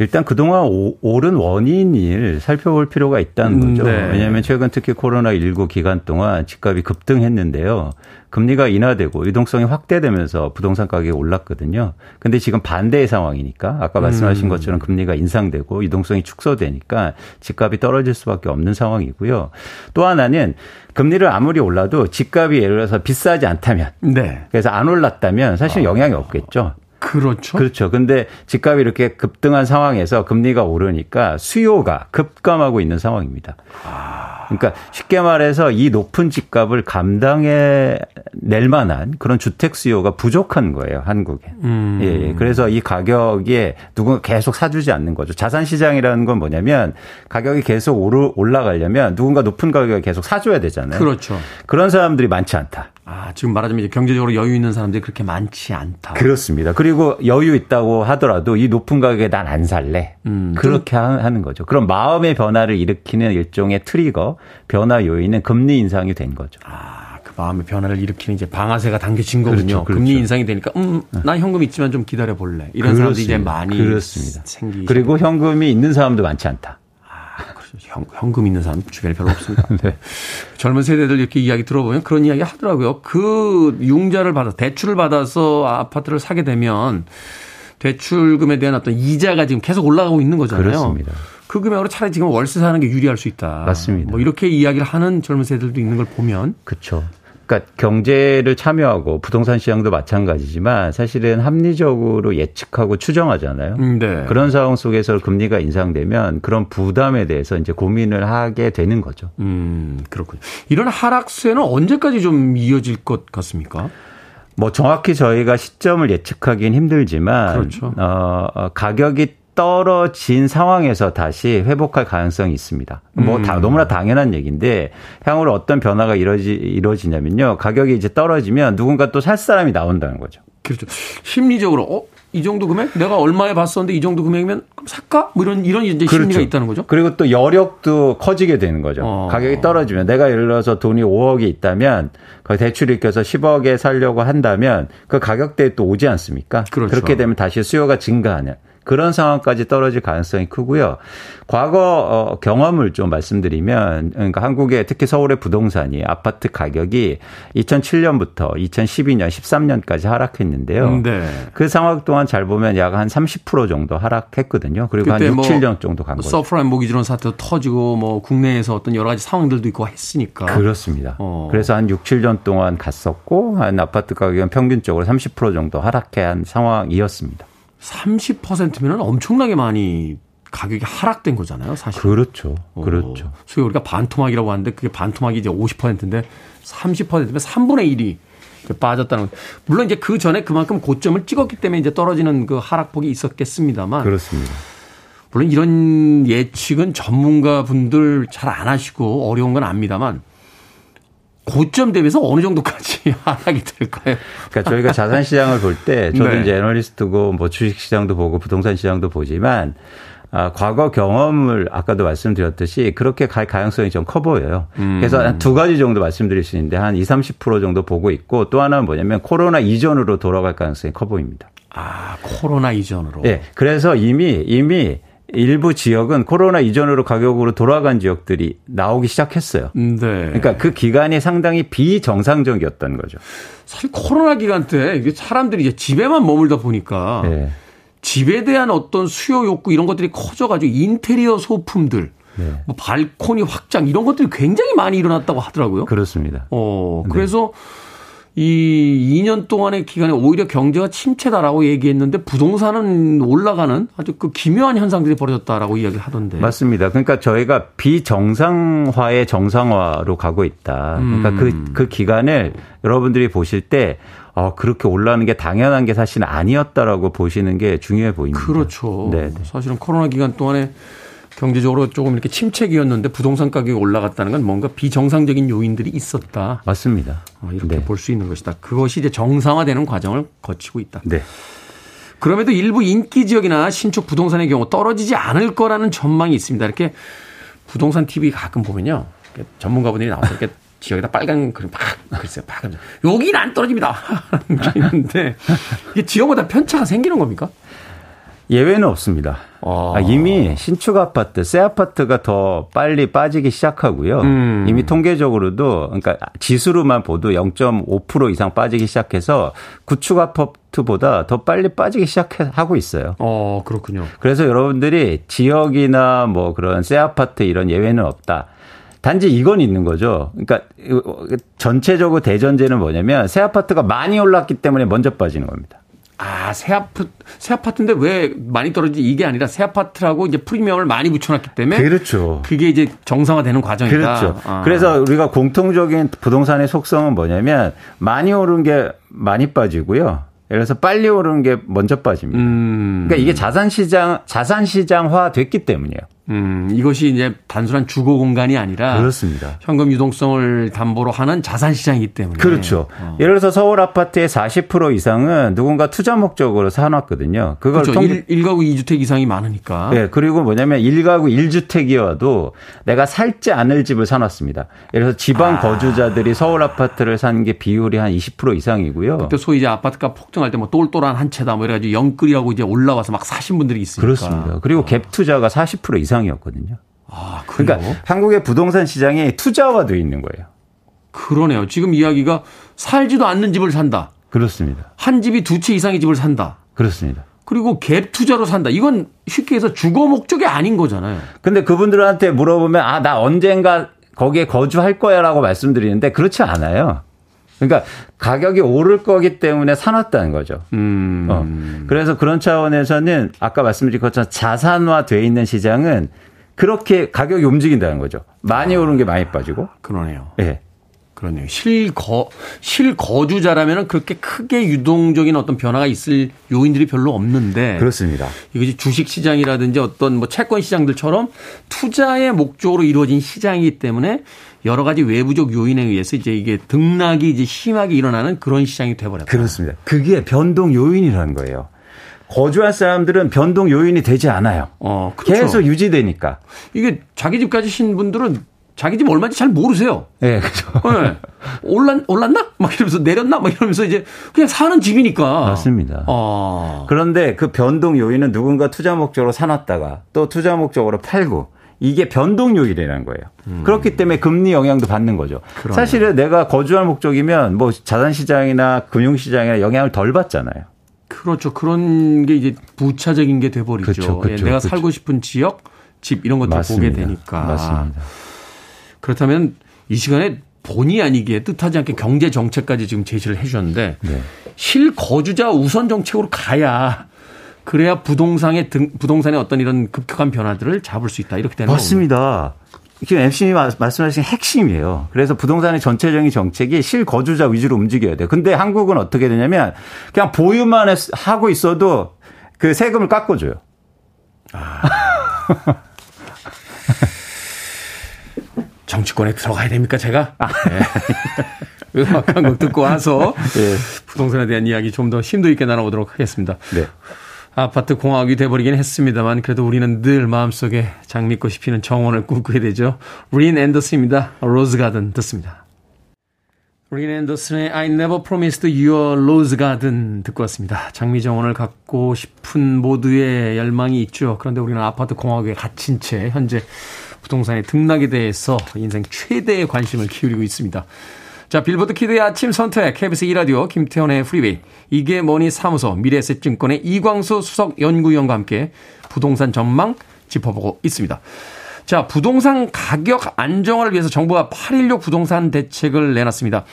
일단 그동안 오, 오른 원인을 살펴볼 필요가 있다는 음, 거죠. 네. 왜냐하면 최근 특히 코로나 19 기간 동안 집값이 급등했는데요. 금리가 인하되고 유동성이 확대되면서 부동산 가격이 올랐거든요. 근데 지금 반대의 상황이니까 아까 말씀하신 음. 것처럼 금리가 인상되고 유동성이 축소되니까 집값이 떨어질 수밖에 없는 상황이고요. 또 하나는 금리를 아무리 올라도 집값이 예를 들어서 비싸지 않다면 네. 그래서 안 올랐다면 사실 영향이 없겠죠. 그렇죠. 그렇죠. 근데 집값이 이렇게 급등한 상황에서 금리가 오르니까 수요가 급감하고 있는 상황입니다. 아. 그러니까 쉽게 말해서 이 높은 집값을 감당해 낼 만한 그런 주택 수요가 부족한 거예요, 한국에. 음. 예, 예. 그래서 이 가격에 누군가 계속 사주지 않는 거죠. 자산 시장이라는 건 뭐냐면 가격이 계속 오르, 올라가려면 누군가 높은 가격에 계속 사줘야 되잖아요. 그렇죠. 그런 사람들이 많지 않다. 아, 지금 말하자면 이제 경제적으로 여유 있는 사람들이 그렇게 많지 않다. 그렇습니다. 그리고 여유 있다고 하더라도 이 높은 가격에 난 안 살래. 음, 그렇게 하는 거죠. 그럼 마음의 변화를 일으키는 일종의 트리거, 변화 요인은 금리 인상이 된 거죠. 아, 금리 마음의 변화를 일으키는 이제 방아쇠가 당겨진 거군요. 그렇죠, 그렇죠. 금리 인상이 되니까 음, 나 현금 있지만 좀 기다려 볼래. 이런 그렇습니다. 사람들이 이제 많이 그렇습니다. 생기. 그리고 현금이 있는 사람도 많지 않다. 현, 현금 있는 사람 주변에 별로 없습니다. 네. 젊은 세대들 이렇게 이야기 들어보면 그런 이야기 하더라고요. 그 융자를 받아 대출을 받아서 아파트를 사게 되면 대출금에 대한 어떤 이자가 지금 계속 올라가고 있는 거잖아요. 그렇습니다. 그 금액으로 차라리 지금 월세 사는 게 유리할 수 있다. 맞습니다. 뭐 이렇게 이야기를 하는 젊은 세대들도 있는 걸 보면 그렇죠. 그러니까 경제를 참여하고 부동산 시장도 마찬가지지만 사실은 합리적으로 예측하고 추정하잖아요. 음, 네. 그런 상황 속에서 금리가 인상되면 그런 부담에 대해서 이제 고민을 하게 되는 거죠. 음, 그렇군요. 이런 하락세는 언제까지 좀 이어질 것 같습니까? 뭐 정확히 저희가 시점을 예측하기는 힘들지만 그렇죠. 어, 어 가격이 떨어진 상황에서 다시 회복할 가능성이 있습니다. 뭐 다, 음. 너무나 당연한 얘기인데 향후로 어떤 변화가 이루어지, 이루어지냐면요. 가격이 이제 떨어지면 누군가 또 살 사람이 나온다는 거죠. 그렇죠. 심리적으로 어? 이 정도 금액? 내가 얼마에 봤었는데 이 정도 금액이면 살까? 뭐 이런 이런 이제 그렇죠. 심리가 있다는 거죠. 그리고 또 여력도 커지게 되는 거죠. 어. 가격이 떨어지면 내가 예를 들어서 돈이 5억이 있다면 그 대출이 껴서 10억에 살려고 한다면 그 가격대에 또 오지 않습니까? 그렇죠. 그렇게 되면 다시 수요가 증가하는 그런 상황까지 떨어질 가능성이 크고요. 과거 어, 경험을 좀 말씀드리면 그러니까 한국의 특히 서울의 부동산이 아파트 가격이 2007년부터 2012년, 13년까지 하락했는데요. 음, 네. 그 상황 동안 잘 보면 약 한 30% 정도 하락했거든요. 그리고 한 6, 뭐 7년 정도 간 거죠. 서브프라임 모기지론 사태도 터지고 뭐 국내에서 어떤 여러 가지 상황들도 있고 했으니까. 그렇습니다. 어. 그래서 한 6, 7년 동안 갔었고 한 아파트 가격은 평균적으로 30% 정도 하락해 한 상황이었습니다. 30%면 엄청나게 많이 가격이 하락된 거잖아요, 사실. 그렇죠. 그렇죠. 어, 소위 우리가 반토막이라고 하는데 그게 반토막이 이제 50%인데 30%면 3분의 1이 빠졌다는 거. 물론 이제 그 전에 그만큼 고점을 찍었기 때문에 이제 떨어지는 그 하락폭이 있었겠습니다만. 그렇습니다. 물론 이런 예측은 전문가 분들 잘 안 하시고 어려운 건 압니다만 고점 대비해서 어느 정도까지 하락이 될까요? 그러니까 저희가 자산 시장을 볼 때 저도 네. 이제 애널리스트고 뭐 주식 시장도 보고 부동산 시장도 보지만 아, 과거 경험을 아까도 말씀드렸듯이 그렇게 갈 가능성이 좀 커 보여요. 음. 그래서 한 두 가지 정도 말씀드릴 수 있는데 한 20, 30% 정도 보고 있고 또 하나는 뭐냐면 코로나 이전으로 돌아갈 가능성이 커 보입니다. 아, 코로나 이전으로. 네. 그래서 이미 이미 일부 지역은 코로나 이전으로 가격으로 돌아간 지역들이 나오기 시작했어요. 네. 그러니까 그 기간이 상당히 비정상적이었던 거죠. 사실 코로나 기간 때 사람들이 이제 집에만 머물다 보니까 네. 집에 대한 어떤 수요 욕구 이런 것들이 커져가지고 인테리어 소품들 네. 뭐 발코니 확장 이런 것들이 굉장히 많이 일어났다고 하더라고요. 그렇습니다. 어, 그래서 네. 이 2년 동안의 기간에 오히려 경제가 침체다라고 얘기했는데 부동산은 올라가는 아주 그 기묘한 현상들이 벌어졌다라고 이야기를 하던데. 맞습니다. 그러니까 저희가 비정상화의 정상화로 가고 있다. 그러니까 그, 음. 그, 그 기간을 여러분들이 보실 때 어, 그렇게 올라가는 게 당연한 게 사실 아니었다라고 보시는 게 중요해 보입니다. 그렇죠. 네. 네. 사실은 코로나 기간 동안에 경제적으로 조금 이렇게 침체기였는데 부동산 가격이 올라갔다는 건 뭔가 비정상적인 요인들이 있었다. 맞습니다. 어, 이렇게 네. 볼수 있는 것이다. 그것이 이제 정상화되는 과정을 거치고 있다. 네. 그럼에도 일부 인기 지역이나 신축 부동산의 경우 떨어지지 않을 거라는 전망이 있습니다. 이렇게 부동산 TV 가끔 보면요. 전문가분들이 나와서 이렇게 지역에다 빨간 그림 막 글쎄요. 빨간 여기는 안 떨어집니다. 있는데 이게 지역마다 편차가 생기는 겁니까? 예외는 없습니다. 아. 아. 이미 신축 아파트, 새 아파트가 더 빨리 빠지기 시작하고요. 음. 이미 통계적으로도 그러니까 지수로만 보도 0.5% 이상 빠지기 시작해서 구축 아파트보다 더 빨리 빠지기 시작하고 있어요. 어, 그렇군요. 그래서 여러분들이 지역이나 뭐 그런 새 아파트 이런 예외는 없다. 단지 이건 있는 거죠. 그러니까 전체적으로 대전제는 뭐냐면 새 아파트가 많이 올랐기 때문에 먼저 빠지는 겁니다. 아, 새 아파트, 새 아파트인데 왜 많이 떨어지지? 이게 아니라 새 아파트라고 이제 프리미엄을 많이 붙여놨기 때문에. 그렇죠. 그게 이제 정상화되는 과정이다. 그렇죠. 아. 그래서 우리가 공통적인 부동산의 속성은 뭐냐면 많이 오른 게 많이 빠지고요. 예를 들어서 빨리 오르는 게 먼저 빠집니다. 음. 그러니까 이게 자산 시장, 자산 시장화 됐기 때문이에요. 음, 이것이 이제 단순한 주거 공간이 아니라 그렇습니다. 현금 유동성을 담보로 하는 자산 시장이기 때문에 그렇죠. 어. 예를 들어서 서울 아파트의 40% 이상은 누군가 투자 목적으로 사놨거든요. 그걸 그렇죠. 통... 1, 가구 2주택 이상이 많으니까. 네, 그리고 뭐냐면 1가구 1주택이어도 내가 살지 않을 집을 사놨습니다. 예를 들어서 지방 아. 거주자들이 서울 아파트를 산 게 비율이 한 20% 이상이고요. 그때 소위 이제 아파트가 폭등할 때 뭐 똘똘한 한 채다 뭐 이래가지고 영끌이라고 이제 올라와서 막 사신 분들이 있으니까. 그렇습니다. 그리고 갭 투자가 40% 이상 이상이었거든요. 아, 그러니까 한국의 부동산 시장이 투자화돼 있는 거예요. 그러네요. 지금 이야기가 살지도 않는 집을 산다. 그렇습니다. 한 집이 두 채 이상의 집을 산다. 그렇습니다. 그리고 갭 투자로 산다. 이건 쉽게 해서 주거 목적이 아닌 거잖아요. 근데 그분들한테 물어보면 아, 나 언젠가 거기에 거주할 거야라고 말씀드리는데 그렇지 않아요. 그러니까 가격이 오를 거기 때문에 사놨다는 거죠. 음. 어. 그래서 그런 차원에서는 아까 말씀드린 것처럼 자산화돼 있는 시장은 그렇게 가격이 움직인다는 거죠. 많이 아. 오른 게 많이 빠지고. 그러네요. 예. 네. 그러네요. 실거 실거주자라면 그렇게 크게 유동적인 어떤 변화가 있을 요인들이 별로 없는데 그렇습니다. 이것이 주식 시장이라든지 어떤 뭐 채권 시장들처럼 투자의 목적으로 이루어진 시장이기 때문에 여러 가지 외부적 요인에 의해서 이제 이게 등락이 이제 심하게 일어나는 그런 시장이 돼버렸다. 그렇습니다. 그게 변동 요인이라는 거예요. 거주할 사람들은 변동 요인이 되지 않아요. 어, 그렇죠. 계속 유지되니까. 이게 자기 집 가지신 분들은 자기 집 얼마인지 잘 모르세요. 네, 그죠. 네. 올랐, 올랐나? 막 이러면서 내렸나? 막 이러면서 이제 그냥 사는 집이니까. 맞습니다. 아. 그런데 그 변동 요인은 누군가 투자 목적으로 사놨다가 또 투자 목적으로 팔고 이게 변동 요인이라는 거예요. 음. 그렇기 때문에 금리 영향도 받는 거죠. 그러네. 사실은 내가 거주할 목적이면 뭐 자산 시장이나 금융 시장이나 영향을 덜 받잖아요. 그렇죠. 그런 게 이제 부차적인 게 돼버리죠. 그렇죠, 그렇죠, 예, 내가 그렇죠. 살고 싶은 지역, 집 이런 것들 보게 되니까. 맞습니다. 그렇다면 이 시간에 본의 아니게 뜻하지 않게 경제 정책까지 지금 제시를 해 주셨는데 네. 실거주자 우선 정책으로 가야 그래야 부동산의 등, 부동산의 어떤 이런 급격한 변화들을 잡을 수 있다. 이렇게 되는 맞습니다. 지금 MC님이 말씀하신 핵심이에요. 그래서 부동산의 전체적인 정책이 실거주자 위주로 움직여야 돼요. 근데 한국은 어떻게 되냐면 그냥 보유만 하고 있어도 그 세금을 깎아줘요. 아. 정치권에 들어가야 됩니까, 제가? 아. 네. 음악 한 곡 듣고 와서 네. 부동산에 대한 이야기 좀 더 심도 있게 나눠보도록 하겠습니다. 네. 아파트 공화국이 돼버리긴 했습니다만 그래도 우리는 늘 마음속에 장미꽃이 피는 정원을 꿈꾸게 되죠. 린 앤더슨입니다. Rose Garden 듣습니다. 린 앤더슨의 I never promised you a rose garden 듣고 왔습니다. 장미 정원을 갖고 싶은 모두의 열망이 있죠. 그런데 우리는 아파트 공화국에 갇힌 채 현재 부동산의 등락에 대해서 인생 최대의 관심을 기울이고 있습니다. 자, 빌보드 키드의 아침 선택, KBS 2라디오, 김태훈의 프리웨이, 이게 머니 사무소, 미래에셋증권의 이광수 수석 연구위원과 함께 부동산 전망 짚어보고 있습니다. 자, 부동산 가격 안정화를 위해서 정부가 816 부동산 대책을 내놨습니다.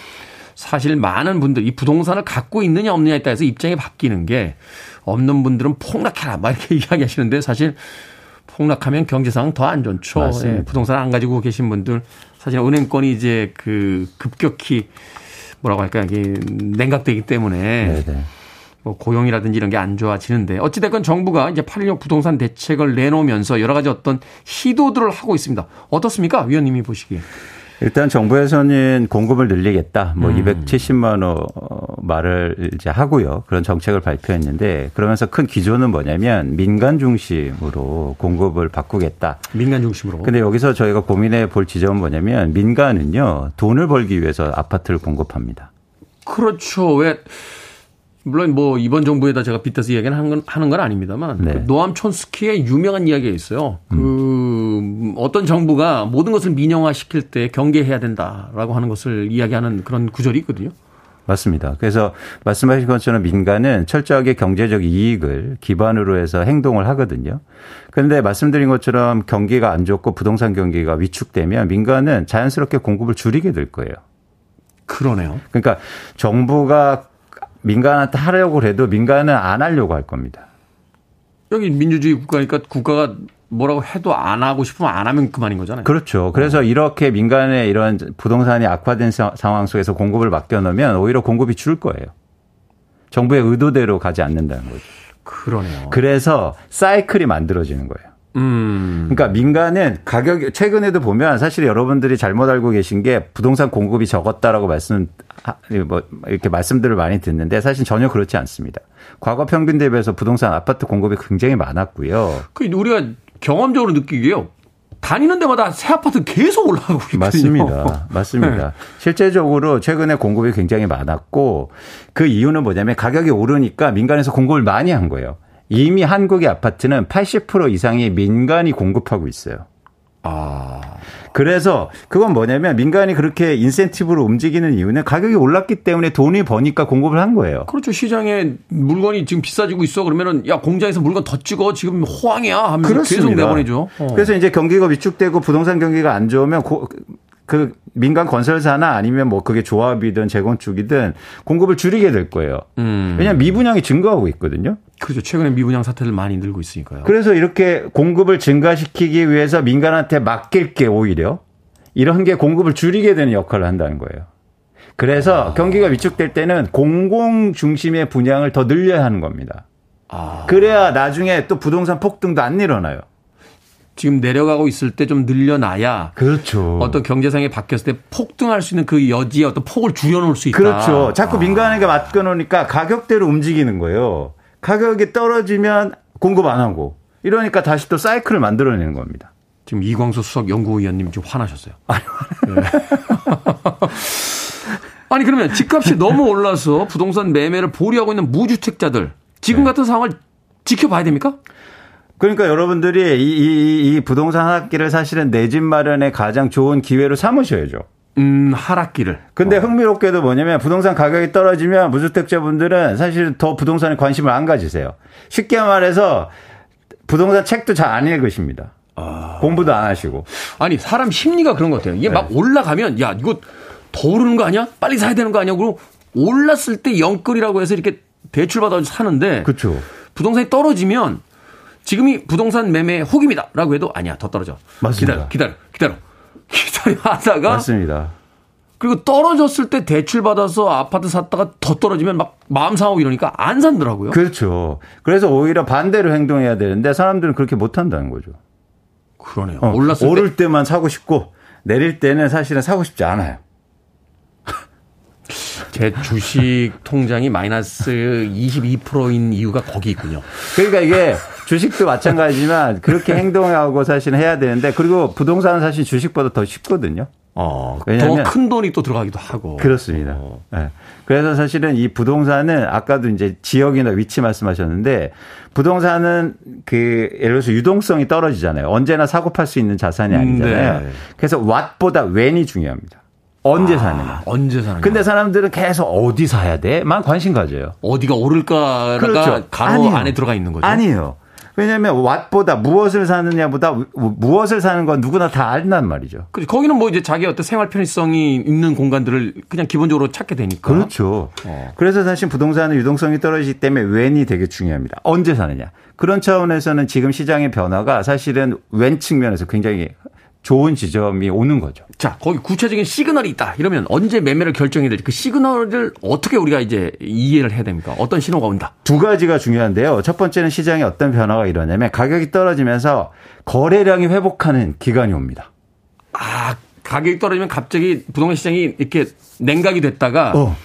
사실 많은 분들 이 부동산을 갖고 있느냐 없느냐에 따라서 입장이 바뀌는 게 없는 분들은 폭락해라 막 이렇게 이야기하시는데 사실 폭락하면 경제상 더 안 좋죠. 예, 부동산 안 가지고 계신 분들 사실 은행권이 이제 그 급격히 뭐라고 할까 이게 냉각되기 때문에 네네. 뭐 고용이라든지 이런 게 안 좋아지는데 어찌됐건 정부가 이제 8.16 부동산 대책을 내놓으면서 여러 가지 어떤 시도들을 하고 있습니다. 어떻습니까? 위원님이 보시기에. 일단 정부에서는 공급을 늘리겠다. 뭐 음. 270만 원 말을 이제 하고요. 그런 정책을 발표했는데 그러면서 큰 기조는 뭐냐면 민간 중심으로 공급을 바꾸겠다. 민간 중심으로. 근데 여기서 저희가 고민해 볼 지점은 뭐냐면 민간은요. 돈을 벌기 위해서 아파트를 공급합니다. 그렇죠. 왜 물론 뭐 이번 정부에다 제가 빗대서 이야기는 하는 건, 하는 건 아닙니다만 네. 그 노암 촌스키의 유명한 이야기가 있어요. 그 음. 어떤 정부가 모든 것을 민영화 시킬 때 경계해야 된다라고 하는 것을 이야기하는 그런 구절이 있거든요. 맞습니다. 그래서 말씀하신 것처럼 민간은 철저하게 경제적 이익을 기반으로 해서 행동을 하거든요. 그런데 말씀드린 것처럼 경기가 안 좋고 부동산 경기가 위축되면 민간은 자연스럽게 공급을 줄이게 될 거예요. 그러네요. 그러니까 정부가 민간한테 하려고 해도 민간은 안 하려고 할 겁니다. 여기 민주주의 국가니까 국가가 뭐라고 해도 안 하고 싶으면 안 하면 그만인 거잖아요. 그렇죠. 그래서 어. 이렇게 민간의 이런 부동산이 악화된 상황 속에서 공급을 맡겨놓으면 오히려 공급이 줄 거예요. 정부의 의도대로 가지 않는다는 거죠. 그러네요. 그래서 사이클이 만들어지는 거예요. 음. 그러니까 민간은 가격 최근에도 보면 사실 여러분들이 잘못 알고 계신 게 부동산 공급이 적었다라고 말씀 뭐 이렇게 말씀들을 많이 듣는데 사실 전혀 그렇지 않습니다. 과거 평균 대비해서 부동산 아파트 공급이 굉장히 많았고요. 그 우리가 경험적으로 느끼기에요. 다니는 데마다 새 아파트 계속 올라가고 있거든요. 맞습니다. 맞습니다. 네. 실제적으로 최근에 공급이 굉장히 많았고 그 이유는 뭐냐면 가격이 오르니까 민간에서 공급을 많이 한 거예요. 이미 한국의 아파트는 80% 이상이 민간이 공급하고 있어요. 아. 그래서 그건 뭐냐면 민간이 그렇게 인센티브로 움직이는 이유는 가격이 올랐기 때문에 돈이 버니까 공급을 한 거예요. 그렇죠. 시장에 물건이 지금 비싸지고 있어. 그러면은 야, 공장에서 물건 더 찍어. 지금 호황이야. 하면서 그렇습니다. 계속 내보내죠. 어. 그래서 이제 경기가 위축되고 부동산 경기가 안 좋으면 고, 그 민간 건설사나 아니면 뭐 그게 조합이든 재건축이든 공급을 줄이게 될 거예요. 음. 왜냐하면 미분양이 증가하고 있거든요. 그렇죠. 최근에 미분양 사태를 많이 늘고 있으니까요. 그래서 이렇게 공급을 증가시키기 위해서 민간한테 맡길 게 오히려 이런 게 공급을 줄이게 되는 역할을 한다는 거예요. 그래서 아. 경기가 위축될 때는 공공 중심의 분양을 더 늘려야 하는 겁니다. 아. 그래야 나중에 또 부동산 폭등도 안 일어나요. 지금 내려가고 있을 때 좀 늘려놔야 그렇죠. 어떤 경제상이 바뀌었을 때 폭등할 수 있는 그 여지의 어떤 폭을 줄여놓을 수 있다. 그렇죠. 자꾸 아. 민간에게 맡겨놓으니까 가격대로 움직이는 거예요. 가격이 떨어지면 공급 안 하고 이러니까 다시 또 사이클을 만들어내는 겁니다. 지금 이광수 수석 연구위원님 지금 화나셨어요. 아니, 네. 아니 그러면 집값이 너무 올라서 부동산 매매를 보류하고 있는 무주택자들 지금 네. 같은 상황을 지켜봐야 됩니까? 그러니까 여러분들이 이, 이, 이 부동산 하락기를 사실은 내 집 마련의 가장 좋은 기회로 삼으셔야죠. 음, 하락기를. 근데 어. 흥미롭게도 뭐냐면 부동산 가격이 떨어지면 무주택자분들은 사실 더 부동산에 관심을 안 가지세요. 쉽게 말해서 부동산 책도 잘 안 읽으십니다. 아. 공부도 안 하시고. 아니, 사람 심리가 그런 것 같아요. 이게 네. 막 올라가면, 야, 이거 더 오르는 거 아니야? 빨리 사야 되는 거 아니야? 그리고 올랐을 때 영끌이라고 해서 이렇게 대출받아 사는데. 그렇죠. 부동산이 떨어지면 지금이 부동산 매매 혹입니다라고 해도 아니야 더 떨어져. 맞습니다. 기다려 기다려 기다려 기다려 하다가 맞습니다. 그리고 떨어졌을 때 대출 받아서 아파트 샀다가 더 떨어지면 막 마음 상하고 이러니까 안 산더라고요. 그렇죠. 그래서 오히려 반대로 행동해야 되는데 사람들은 그렇게 못 한다는 거죠. 그러네요. 어, 올랐을 오를 때. 만 사고 싶고 내릴 때는 사실은 사고 싶지 않아요. 제 주식 통장이 마이너스 22%인 이유가 거기 있군요. 그러니까 이게 주식도 마찬가지지만 그렇게 행동하고 사실 해야 되는데 그리고 부동산은 사실 주식보다 더 쉽거든요. 어, 더 큰 돈이 또 들어가기도 하고. 그렇습니다. 어. 네. 그래서 사실은 이 부동산은 아까도 이제 지역이나 위치 말씀하셨는데 부동산은 그 예를 들어서 유동성이 떨어지잖아요. 언제나 사고 팔 수 있는 자산이 아니잖아요. 네. 그래서 what보다 when이 중요합니다. 언제 아, 사느냐. 언제 사느냐. 근데 사람들은 계속 어디 사야 돼? 만 관심 가져요. 어디가 오를까가 그렇죠. 가로 아니요. 안에 들어가 있는 거죠. 아니에요. 왜냐하면 왓보다 무엇을 사느냐보다 무엇을 사는 건 누구나 다 안단 말이죠. 그렇죠. 거기는 뭐 이제 자기 어떤 생활 편의성이 있는 공간들을 그냥 기본적으로 찾게 되니까. 그렇죠. 어. 그래서 사실 부동산은 유동성이 떨어지기 때문에 웬이 되게 중요합니다. 언제 사느냐. 그런 차원에서는 지금 시장의 변화가 사실은 웬 측면에서 굉장히 좋은 지점이 오는 거죠. 자, 거기 구체적인 시그널이 있다. 이러면 언제 매매를 결정해야 될지 그 시그널을 어떻게 우리가 이제 이해를 해야 됩니까? 어떤 신호가 온다? 두 가지가 중요한데요. 첫 번째는 시장에 어떤 변화가 일어나냐면 가격이 떨어지면서 거래량이 회복하는 기간이 옵니다. 아, 가격이 떨어지면 갑자기 부동산 시장이 이렇게 냉각이 됐다가 어.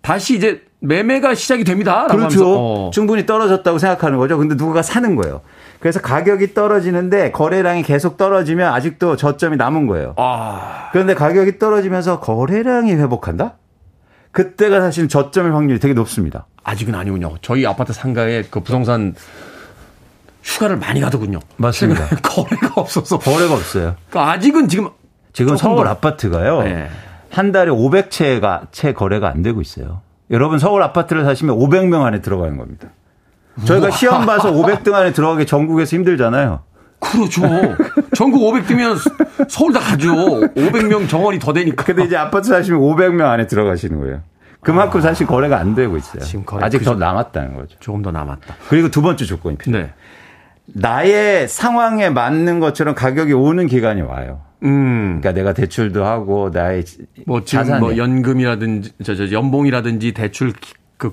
다시 이제 매매가 시작이 됩니다. 그렇죠. 어. 충분히 떨어졌다고 생각하는 거죠. 근데 누가 사는 거예요. 그래서 가격이 떨어지는데 거래량이 계속 떨어지면 아직도 저점이 남은 거예요. 아. 그런데 가격이 떨어지면서 거래량이 회복한다? 그때가 사실 저점의 확률이 되게 높습니다. 아직은 아니군요. 저희 아파트 상가에 그 부동산 휴가를 많이 가더군요. 맞습니다. 거래가 없어서. 거래가 없어요. 그러니까 아직은 지금 지금 서울 더. 아파트가요. 네. 한 달에 500채가 채 거래가 안 되고 있어요. 여러분 서울 아파트를 사시면 500명 안에 들어가는 겁니다. 저희가 시험 봐서 500등 안에 들어가기 전국에서 힘들잖아요. 그렇죠. 전국 500등면 서울 다 가죠. 500명 정원이 더 되니까. 근데 이제 아파트 사시면 500명 안에 들어가시는 거예요. 그만큼 아, 사실 거래가 안 되고 있어요. 지금 거래 아직 더 남았다는 거죠. 조금 더 남았다. 그리고 두 번째 조건이 필요해요. 네. 나의 상황에 맞는 것처럼 가격이 오는 기간이 와요. 음. 그러니까 내가 대출도 하고 나의 뭐 자산 뭐 연금이라든지 저, 저 연봉이라든지 대출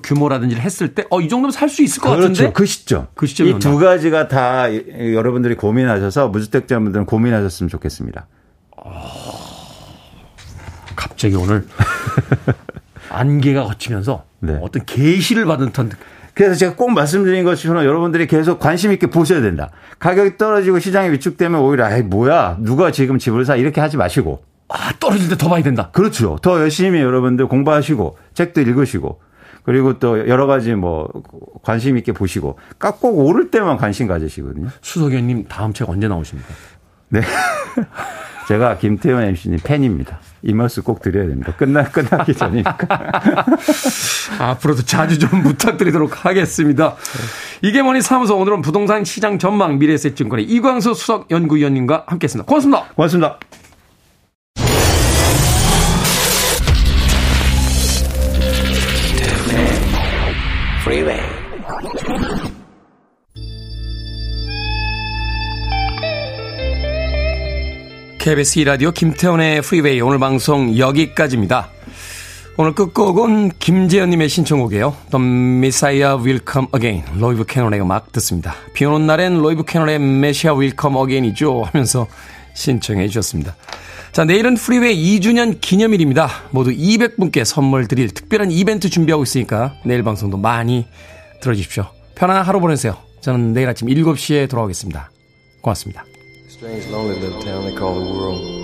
그 규모라든지를 했을 때, 어, 이 정도면 살 수 있을 것 그렇죠. 같은데? 그 시점. 그 시점. 이 두 가지가 다 여러분들이 고민하셔서 무주택자분들은 고민하셨으면 좋겠습니다. 어... 갑자기 오늘 안개가 걷히면서 네. 어떤 계시를 받은 듯한 그래서 제가 꼭 말씀드린 것처럼 여러분들이 계속 관심 있게 보셔야 된다. 가격이 떨어지고 시장이 위축되면 오히려 아이 뭐야 누가 지금 집을 사 이렇게 하지 마시고 아 떨어질 때 더 봐야 된다. 그렇죠. 더 열심히 여러분들 공부하시고 책도 읽으시고 그리고 또 여러 가지 뭐 관심 있게 보시고 꼭 오를 때만 관심 가지시거든요. 수석위원님 다음 책 언제 나오십니까? 네. 제가 김태현 MC님 팬입니다. 이 말씀 꼭 드려야 됩니다. 끝나, 끝나기 전이니까. 앞으로도 자주 좀 부탁드리도록 하겠습니다. 이게 뭐니 사무소 오늘은 부동산 시장 전망 미래세증권의 이광수 수석 연구위원님과 함께 했습니다. 고맙습니다. 고맙습니다. KBS 2라디오 김태훈의 프리웨이 오늘 방송 여기까지입니다. 오늘 끝곡은 김재현님의 신청곡이에요. The Messiah Will Come Again. 로이 부캐넌의 음악 듣습니다. 비 오는 날엔 로이 부캐넌의 Messiah Will Come Again이죠 하면서 신청해 주셨습니다. 자, 내일은 프리웨이 2주년 기념일입니다. 모두 200분께 선물 드릴 특별한 이벤트 준비하고 있으니까 내일 방송도 많이 들어주십시오. 편안한 하루 보내세요. 저는 내일 아침 7시에 돌아오겠습니다. 고맙습니다. Strange, lonely little town they call the world.